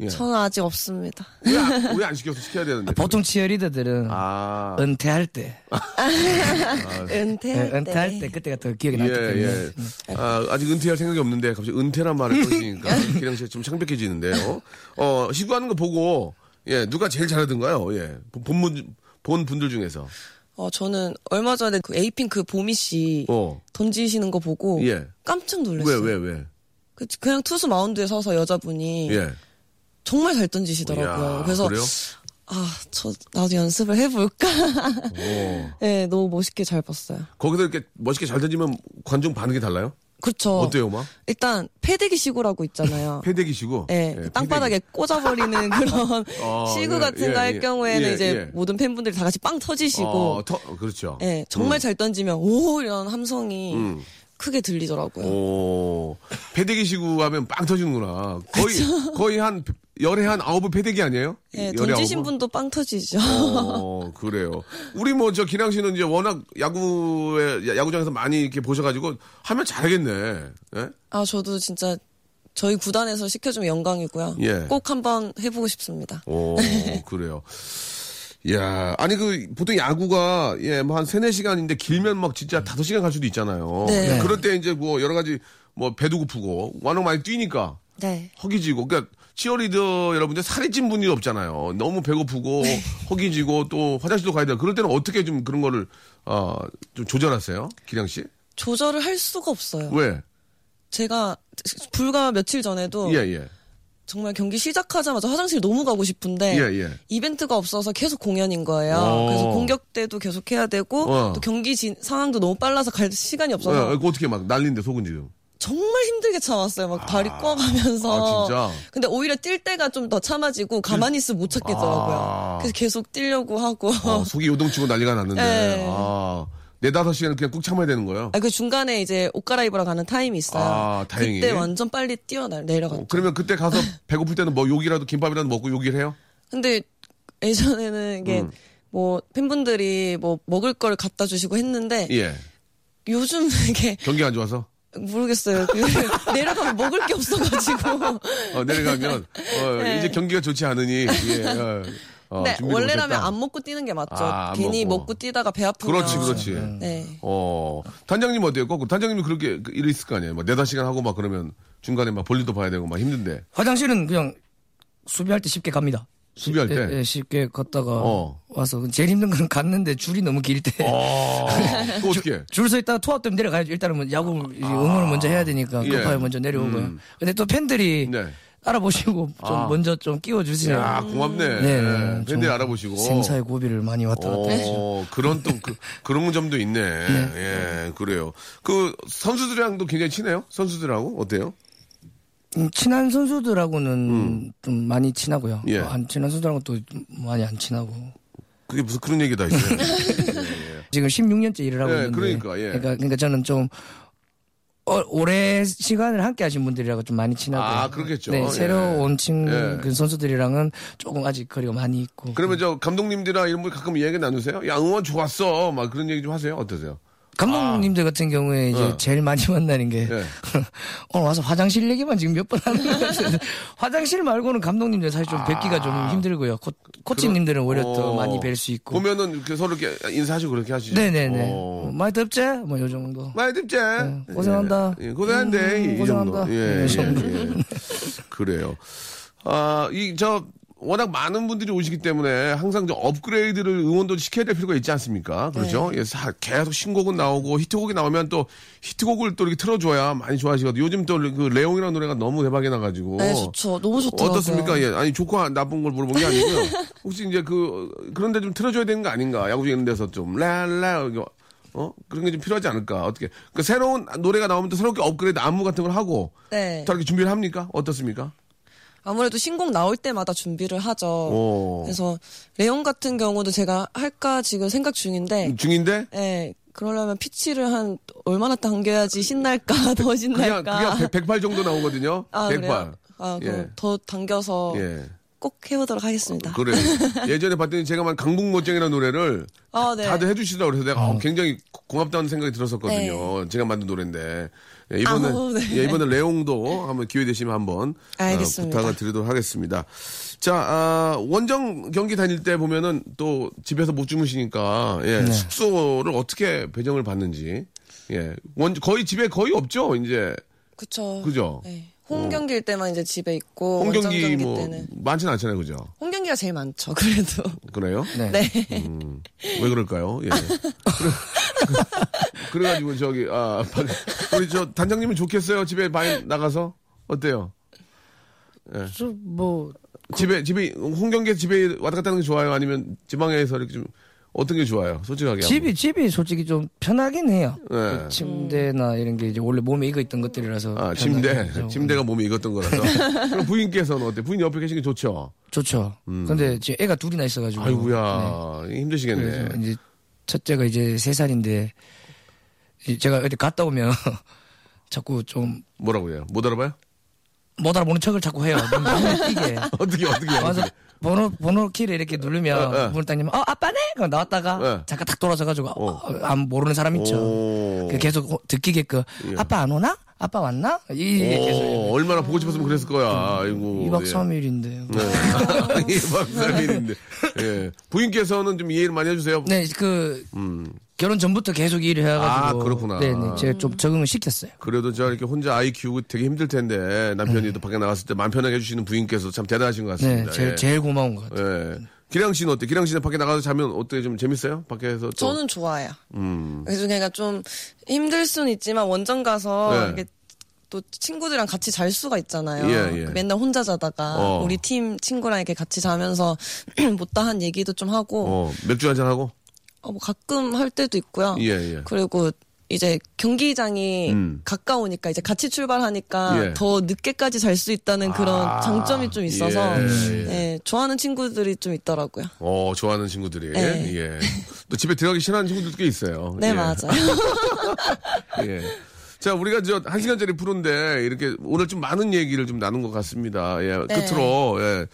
Speaker 1: 예.
Speaker 4: 저는 아직 없습니다.
Speaker 1: 왜, 안- 왜안 시켜서 시켜야 되는데?
Speaker 3: 보통 치어리더들은
Speaker 1: 아.
Speaker 3: 은퇴할 때, <laughs>
Speaker 4: 은퇴할
Speaker 3: 네,
Speaker 4: 때.
Speaker 3: 은퇴할 때 그때가 더 기억에
Speaker 1: 예,
Speaker 3: 남기 때문에
Speaker 1: 예. 아, 아직 은퇴할 생각이 없는데 갑자기 은퇴란 말을 꺼지니까 기량 씨가 좀 창백해지는데요. 어, 시구하는 거 보고 예, 누가 제일 잘하던가요? 예. 본문 본 분들 중에서.
Speaker 4: 어, 저는 얼마 전에 그 에이핑크 보미 씨
Speaker 1: 어.
Speaker 4: 던지시는 거 보고
Speaker 1: 예.
Speaker 4: 깜짝
Speaker 1: 왜,
Speaker 4: 놀랐어요.
Speaker 1: 왜, 왜?
Speaker 4: 그, 그냥 투수 마운드에 서서 여자분이
Speaker 1: 예.
Speaker 4: 정말 잘 던지시더라고요. 그래서
Speaker 1: 그래요?
Speaker 4: 아, 저 나도 연습을 해볼까.
Speaker 1: 오. <laughs>
Speaker 4: 네, 너무 멋있게 잘 봤어요.
Speaker 1: 거기서 이렇게 멋있게 잘 던지면 관중 반응이 달라요?
Speaker 4: 그렇죠.
Speaker 1: 어때요, 막?
Speaker 4: 일단 패대기 시구라고 있잖아요. <laughs>
Speaker 1: 패대기시고.
Speaker 4: 예,
Speaker 1: 예,
Speaker 4: 땅바닥에 꽂아버리는 <laughs> 그런
Speaker 1: 어,
Speaker 4: 시구
Speaker 1: 예,
Speaker 4: 같은
Speaker 1: 예,
Speaker 4: 거할
Speaker 1: 예.
Speaker 4: 경우에는
Speaker 1: 예,
Speaker 4: 이제
Speaker 1: 예.
Speaker 4: 모든 팬분들이 다 같이 빵 터지시고,
Speaker 1: 어, 터, 그렇죠.
Speaker 4: 예, 정말 잘 던지면 오 이런 함성이
Speaker 1: 음.
Speaker 4: 크게 들리더라고요.
Speaker 1: 오, 패대기시고 하면 빵 터지는구나. 거의, 거의 한, 열에 한 아홉은 패대기 아니에요?
Speaker 4: 예, 던지신
Speaker 1: 아홉은?
Speaker 4: 분도 빵 터지죠.
Speaker 1: 어, 그래요. 우리 뭐 저 기랑 씨는 이제 워낙 야구에 야- 야구장에서 많이 이렇게 보셔가지고 하면 잘하겠네. 예?
Speaker 4: 아, 저도 진짜 저희 구단에서 시켜주면 영광이고요.
Speaker 1: 예.
Speaker 4: 꼭 한번 해보고 싶습니다.
Speaker 1: 오, 그래요. 야, 아니 그 보통 야구가 예, 뭐한 세네 시간인데 길면 막 진짜 다섯 시간 갈 수도 있잖아요.
Speaker 4: 네.
Speaker 1: 그럴 때 이제 뭐 여러 가지 뭐 배도 고프고 워낙 많이 뛰니까
Speaker 4: 네.
Speaker 1: 허기지고 그러니까 치어리더 여러분들 살이 찐 분이 없잖아요. 너무 배고프고 허기지고 또 화장실도 가야 돼요. 그럴 때는 어떻게 좀 그런 거를 어, 좀 조절하세요? 기량 씨?
Speaker 4: 조절을 할 수가 없어요.
Speaker 1: 왜?
Speaker 4: 제가 불과 며칠 전에도
Speaker 1: 예, 예.
Speaker 4: 정말 경기 시작하자마자 화장실 너무 가고 싶은데
Speaker 1: 예, 예.
Speaker 4: 이벤트가 없어서 계속 공연인 거예요.
Speaker 1: 어.
Speaker 4: 그래서 공격 때도 계속 해야 되고
Speaker 1: 어.
Speaker 4: 또 경기 진- 상황도 너무 빨라서 갈 시간이 없어서
Speaker 1: 어, 그거 어떻게 막 난린데 속은 지금.
Speaker 4: 정말 힘들게 참았어요. 막 다리.
Speaker 1: 아, 진짜?
Speaker 4: 근데 오히려 뛸 때가 좀 더 참아지고 가만히 있으면 못 찾겠더라고요.
Speaker 1: 아.
Speaker 4: 그래서 계속 뛰려고 하고.
Speaker 1: 어, 속이 요동치고 난리가 났는데.
Speaker 4: 네.
Speaker 1: 아, 네다섯 시간은 그냥 꾹 참아야 되는 거예요?
Speaker 4: 아, 그 중간에 이제 옷 갈아입으러 가는 타임이 있어요.
Speaker 1: 아, 다행히.
Speaker 4: 그때 완전 빨리 뛰어 내려갔죠.
Speaker 1: 어, 그러면 그때 가서 <laughs> 배고플 때는 뭐 욕이라도 김밥이라도 먹고 욕을 해요?
Speaker 4: 근데 예전에는 이게
Speaker 1: 음.
Speaker 4: 뭐 팬분들이 뭐 먹을 걸 갖다 주시고 했는데
Speaker 1: 예.
Speaker 4: 요즘 <laughs> 이게
Speaker 1: 경기 안 좋아서?
Speaker 4: 모르겠어요. 그 <laughs> 내려가면 먹을 게 없어가지고.
Speaker 1: 어, 내려가면, 어, <laughs>
Speaker 4: 네.
Speaker 1: 이제 경기가 좋지 않으니, 예, 어, 어, 준비를
Speaker 4: 원래라면. 안 먹고 뛰는 게 맞죠.
Speaker 1: 아, 안
Speaker 4: 괜히
Speaker 1: 먹고.
Speaker 4: 먹고. 뛰다가 배 아프면.
Speaker 1: 그렇지, 그렇지.
Speaker 4: 네.
Speaker 1: 어, 단장님 어때요? 꼭 단장님이 그렇게 그 일이 있을 거 아니에요? 뭐, 네다섯 시간 하고 막 그러면 중간에 막 볼일도 봐야 되고 막 힘든데.
Speaker 3: 화장실은 그냥 수비할 때 쉽게 갑니다.
Speaker 1: 수비할 때?
Speaker 3: 예, 예, 쉽게 걷다가
Speaker 1: 어.
Speaker 3: 와서 제일 힘든 건 갔는데 줄이 너무 길 때. <laughs>
Speaker 1: 어, 어떻게?
Speaker 3: 줄서 있다가 투아웃되면 내려가야죠. 일단은 뭐 야구 응원을 먼저 해야 되니까
Speaker 1: 예.
Speaker 3: 급하게 먼저 내려오고요.
Speaker 1: 음.
Speaker 3: 근데 또 팬들이
Speaker 1: 네.
Speaker 3: 알아보시고 좀
Speaker 1: 아.
Speaker 3: 먼저 좀 끼워주세요.
Speaker 1: 야, 고맙네.
Speaker 3: 네,
Speaker 1: 네.
Speaker 3: 좀
Speaker 1: 팬들 알아보시고.
Speaker 3: 생사의 고비를 많이 왔다 갔다 했죠.
Speaker 1: 어, 그런 또, 그, 그런 점도 있네. 예, 그래요. 그, 선수들이랑도 굉장히 친해요? 선수들하고? 어때요?
Speaker 3: 음, 친한 선수들하고는 좀 많이 친하고요.
Speaker 1: 예.
Speaker 3: 어, 안 친한 선수들하고는 또 많이 안 친하고.
Speaker 1: 그게 무슨 그런 얘기 다 있어요.
Speaker 3: 지금 16년째 일을 하고
Speaker 1: 예,
Speaker 3: 있는데.
Speaker 1: 그러니까, 예.
Speaker 3: 그러니까, 그러니까 저는 좀 어, 오래 시간을 함께 하신 분들이라고 좀 많이 친하고요.
Speaker 1: 아, 그렇겠죠.
Speaker 3: 네,
Speaker 1: 예.
Speaker 3: 새로 온 친,
Speaker 1: 예.
Speaker 3: 그 선수들이랑은 조금 아직 거리가 많이 있고.
Speaker 1: 그러면 저 감독님들이랑 이런 분 가끔 얘기 나누세요? 야, 응원 좋았어. 막 그런 얘기 좀 하세요? 어떠세요?
Speaker 3: 감독님들 같은 경우에 이제
Speaker 1: 어.
Speaker 3: 제일 많이 만나는 게
Speaker 1: 예. <laughs>
Speaker 3: 오늘 와서 화장실 얘기만 지금 몇 번 하는 것 같아요. <laughs> 화장실 말고는 감독님들 사실 좀 뵙기가 좀 힘들고요. 코, 코치님들은 오히려 더
Speaker 1: 어.
Speaker 3: 많이 뵐 수 있고.
Speaker 1: 보면은 이렇게 서로 이렇게 인사하시고 그렇게 하시죠?
Speaker 3: 네네네.
Speaker 1: 어.
Speaker 3: 뭐 많이 덥지? 뭐 요 정도.
Speaker 1: 많이 듣지?
Speaker 3: 고생한다.
Speaker 1: 예, 예, 고생한데.
Speaker 3: 음,
Speaker 1: 이
Speaker 3: 고생한다.
Speaker 1: 정도. 예,
Speaker 3: 이
Speaker 1: 예. 예. 그래요. 아, 이, 저, 워낙 많은 분들이 오시기 때문에 항상 저 업그레이드를 응원도 시켜야 될 필요가 있지 않습니까? 그렇죠? 예, 사- 계속 신곡은 나오고 히트곡이 나오면 또 히트곡을 또 이렇게 틀어줘야 많이 좋아하시거든요. 요즘 또 그 레옹이라는 노래가 너무 대박이 나가지고.
Speaker 4: 네, 좋죠. 너무 좋더라고요.
Speaker 1: 어떻습니까? 예. 아니, 좋고 나쁜 걸 물어본 게 아니고요. <laughs> 혹시 이제 그, 그런데 좀 틀어줘야 되는 거 아닌가? 야구 이런 데서 좀, 랄라, 어? 그런 게 좀 필요하지 않을까? 어떻게. 그 새로운 노래가 나오면 또 새롭게 업그레이드 안무 같은 걸 하고.
Speaker 4: 네.
Speaker 1: 또 이렇게 준비를 합니까? 어떻습니까?
Speaker 4: 아무래도 신곡 나올 때마다 준비를 하죠.
Speaker 1: 오.
Speaker 4: 그래서 레온 같은 경우도 제가 할까 지금 생각 중인데,
Speaker 1: 중인데?
Speaker 4: 예, 그러려면 피치를 한 얼마나 당겨야지 신날까 <laughs> 더
Speaker 1: 그냥,
Speaker 4: 신날까.
Speaker 1: 그냥 100, 108 정도 나오거든요. <laughs>
Speaker 4: 아
Speaker 1: 108.
Speaker 4: 그래요? 아 그럼
Speaker 1: 예.
Speaker 4: 더 당겨서
Speaker 1: 예.
Speaker 4: 꼭 해보도록 하겠습니다.
Speaker 1: 그래. <laughs> 예전에 봤더니 제가 만 강북모쟁이라는 노래를
Speaker 4: 아, 네.
Speaker 1: 다들 해주시더라고 그래서 내가 어, 굉장히 고맙다는 생각이 들었었거든요. 제가 만든 노래인데. 예, 이번에,
Speaker 4: 아우, 네.
Speaker 1: 예, 이번에 레옹도 한번 기회 되시면 한번 어,
Speaker 4: 알겠습니다.
Speaker 1: 부탁을 드리도록 하겠습니다. 자, 아, 원정 경기 다닐 때 보면은 또 집에서 못 주무시니까 예,
Speaker 3: 네.
Speaker 1: 숙소를 어떻게 배정을 받는지 예, 원 거의 집에 거의 없죠, 이제
Speaker 4: 그쵸.
Speaker 1: 그죠?
Speaker 4: 네. 홈 경기일 때만 이제 집에 있고
Speaker 1: 홈 경기
Speaker 4: 경기
Speaker 1: 뭐
Speaker 4: 때는
Speaker 1: 많지는 않잖아요, 그죠?
Speaker 4: 홈 경기가 제일 많죠. 그래도
Speaker 1: 그래요? <laughs>
Speaker 3: 네.
Speaker 4: 네.
Speaker 1: 음, 왜 그럴까요? 예. 그래, <laughs> 그래가지고 저기 아 박- 우리 저 단장님은 좋겠어요. 집에 많이 나가서 어때요?
Speaker 3: 뭐
Speaker 1: 집에 집에 홍경계 집에 왔다 갔다 하는 게 좋아요? 아니면 지방에서 이렇게 좀 어떤 게 좋아요? 솔직하게.
Speaker 3: 집이 집이 솔직히 좀 편하긴 해요.
Speaker 1: 네.
Speaker 3: 그 침대나 이런 게 이제 원래 몸에 익어 있던 것들이라서
Speaker 1: 아 침대
Speaker 3: 하죠. <laughs>
Speaker 1: 침대가 몸에 익었던 거라서. <laughs> 그럼 부인께서는 어때? 부인 옆에 계신 게 좋죠.
Speaker 3: 좋죠. 근데 지금 애가 둘이나 있어가지고
Speaker 1: 음. 아이고야
Speaker 3: 네.
Speaker 1: 힘드시겠네.
Speaker 3: 이제 첫째가 이제 세 살인데 이- 제가 어디 갔다 오면 <laughs> 자꾸 좀못
Speaker 1: 뭐라고 해요? 못 알아봐요?
Speaker 3: 알아보는 척을 자꾸 해요.
Speaker 1: 어떻게 어떻게 해요?
Speaker 3: 와서 번호 번호 키를 이렇게 누르면
Speaker 1: 어, 어.
Speaker 3: 문을 딱 열면 어 아빠네 그럼 나왔다가
Speaker 1: 어.
Speaker 3: 잠깐 딱 돌아서 가지고 어.
Speaker 1: 어.
Speaker 3: 안 모르는 사람 있죠.
Speaker 1: 오.
Speaker 3: 그 계속 호- 듣기게끔
Speaker 1: 예.
Speaker 3: 아빠 안 오나? 아빠 왔나? 이게 계속
Speaker 1: 오, 얼마나 보고 싶었으면 그랬을 거야. 아이고.
Speaker 3: 2박
Speaker 1: 예.
Speaker 3: 3일인데.
Speaker 1: 네. <laughs> 2박 3일인데. 예. 부인께서는 좀 이해를 많이 해주세요.
Speaker 3: 네, 그
Speaker 1: 음.
Speaker 3: 결혼 전부터 계속 일을 해가지고.
Speaker 1: 아, 그렇구나.
Speaker 3: 네, 네, 제가 좀 적응을 시켰어요.
Speaker 1: 그래도 저 이렇게 혼자 아이 키우고 되게 힘들 텐데 남편이 또 밖에 나갔을 때 마음 편하게 해주시는 부인께서 참 대단하신 것
Speaker 3: 네,
Speaker 1: 같습니다.
Speaker 3: 제일
Speaker 1: 예.
Speaker 3: 제일 고마운 것 같아요.
Speaker 1: 예. 기량 씨는 어때? 기량 씨는 밖에 나가서 자면 어때? 좀 재밌어요? 밖에서 또.
Speaker 4: 저는 좋아요.
Speaker 1: 음.
Speaker 4: 그래서 그러니까 좀 힘들 수는 있지만 원정 가서
Speaker 1: 네.
Speaker 4: 이렇게 또 친구들이랑 같이 잘 수가 있잖아요.
Speaker 1: 예, 예.
Speaker 4: 그 맨날 혼자 자다가
Speaker 1: 어.
Speaker 4: 우리 팀 친구랑 이렇게 같이 자면서 <clears throat> 못다한 얘기도 좀 하고
Speaker 1: 어, 맥주 한잔 하고?
Speaker 4: 어, 뭐 가끔 할 때도 있고요.
Speaker 1: 예, 예.
Speaker 4: 그리고 이제 경기장이
Speaker 1: 음.
Speaker 4: 가까우니까 이제 같이 출발하니까
Speaker 1: 예.
Speaker 4: 더 늦게까지 잘 수 있다는 그런
Speaker 1: 아,
Speaker 4: 장점이 좀 있어서
Speaker 1: 예, 예.
Speaker 4: 예, 좋아하는 친구들이 좀 있더라고요.
Speaker 1: 어, 좋아하는 친구들이.
Speaker 4: 네.
Speaker 1: 예. <laughs> 또 집에 들어가기 싫어하는 친구들도 꽤 있어요.
Speaker 4: 네
Speaker 1: 예.
Speaker 4: 맞아요. <laughs>
Speaker 1: 예. 자, 우리가 저 한 시간짜리 프로인데 이렇게 오늘 좀 많은 얘기를 좀 나눈 것 같습니다. 예.
Speaker 4: 네.
Speaker 1: 끝으로 예.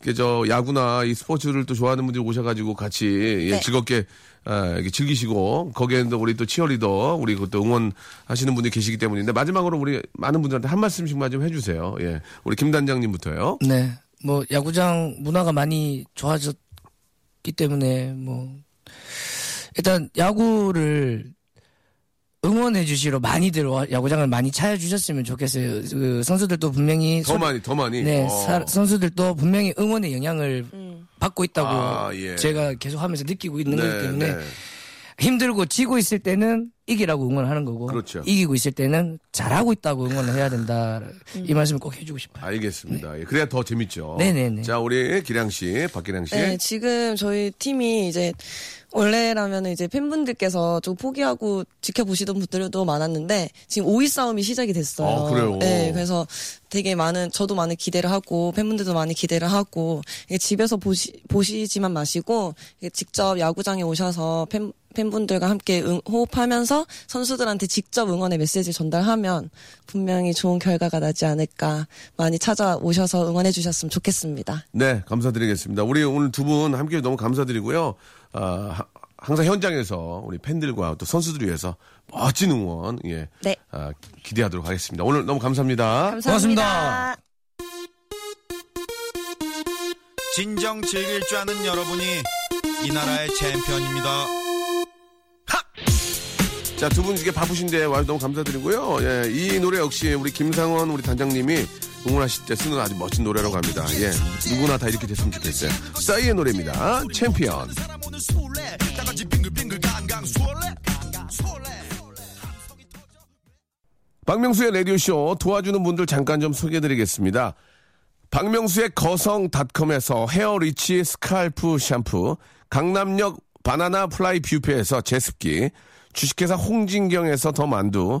Speaker 1: 이렇게 저 야구나 이 스포츠를 또 좋아하는 분들이 오셔가지고 같이 예,
Speaker 4: 네.
Speaker 1: 즐겁게 아, 이렇게 즐기시고 거기에는 또 우리 또 치어리더 우리 그또 응원하시는 분들이 계시기 때문인데 마지막으로 우리 많은 분들한테 한 말씀씩만 좀 해주세요. 예. 우리 김 단장님부터요.
Speaker 3: 네, 뭐 야구장 문화가 많이 좋아졌기 때문에 뭐 일단 야구를 응원해 주시러 많이들 와- 야구장을 많이 찾아주셨으면 좋겠어요. 그 선수들도 분명히
Speaker 1: 더
Speaker 3: 소-
Speaker 1: 많이, 더 많이.
Speaker 3: 네,
Speaker 1: 어.
Speaker 3: 사- 선수들도 분명히 응원의 영향을 받고 있다고
Speaker 1: 아, 예.
Speaker 3: 제가 계속 하면서 느끼고 있는 거기
Speaker 1: 네,
Speaker 3: 때문에
Speaker 1: 네.
Speaker 3: 힘들고 지고 있을 때는 이기라고 응원하는 거고
Speaker 1: 그렇죠.
Speaker 3: 이기고 있을 때는 잘하고 있다고 응원을 해야 된다 이 말씀을 꼭 해주고 싶어요.
Speaker 1: 알겠습니다. 예, 그래야 더 재밌죠.
Speaker 3: 네네네.
Speaker 1: 자, 우리 기량 씨, 박기량 씨.
Speaker 4: 네, 지금 저희 팀이 이제 원래라면 이제 팬분들께서 좀 포기하고 지켜보시던 분들도 많았는데 지금 5위 싸움이 시작이 됐어요.
Speaker 1: 아, 그래요?
Speaker 4: 네, 그래서 되게 많은 저도 많은 기대를 하고 팬분들도 많이 기대를 하고 집에서 보시 보시지만 마시고 직접 야구장에 오셔서 팬 팬분들과 함께 응- 호흡하면서 선수들한테 직접 응원의 메시지를 전달하면 분명히 좋은 결과가 나지 않을까 많이 찾아오셔서 응원해 주셨으면 좋겠습니다.
Speaker 1: 네, 감사드리겠습니다. 우리 오늘 두 분 함께 너무 감사드리고요. 아, 하- 항상 현장에서 우리 팬들과 또 선수들 위해서 멋진 응원, 예.
Speaker 4: 네.
Speaker 1: 아, 기대하도록 하겠습니다. 오늘 너무 감사합니다.
Speaker 3: 고맙습니다.
Speaker 2: 진정 즐길 줄 아는 여러분이 이 나라의 챔피언입니다.
Speaker 1: 자, 두 분 이게 바쁘신데 와서 너무 감사드리고요. 예, 이 노래 역시 우리 김상원 우리 단장님이 응원하실 때 쓰는 아주 멋진 노래라고 합니다. 예, 누구나 다 이렇게 됐으면 좋겠어요. 싸이의 노래입니다. 챔피언. 박명수의 라디오쇼 도와주는 분들 잠깐 좀 소개해드리겠습니다. 박명수의 거성닷컴에서 헤어리치 scalp 샴푸, 강남역 바나나 플라이 뷰페에서 제습기, 주식회사 홍진경에서 더 만두,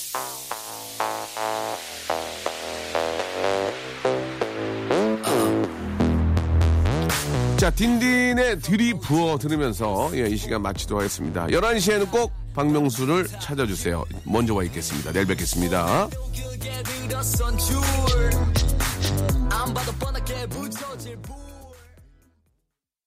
Speaker 1: 자, 딘딘의 들이 부어 들으면서 예, 이 시간 마치도록 하겠습니다. 11시에는 꼭 박명수를 찾아주세요. 먼저 와 있겠습니다. 내일 뵙겠습니다.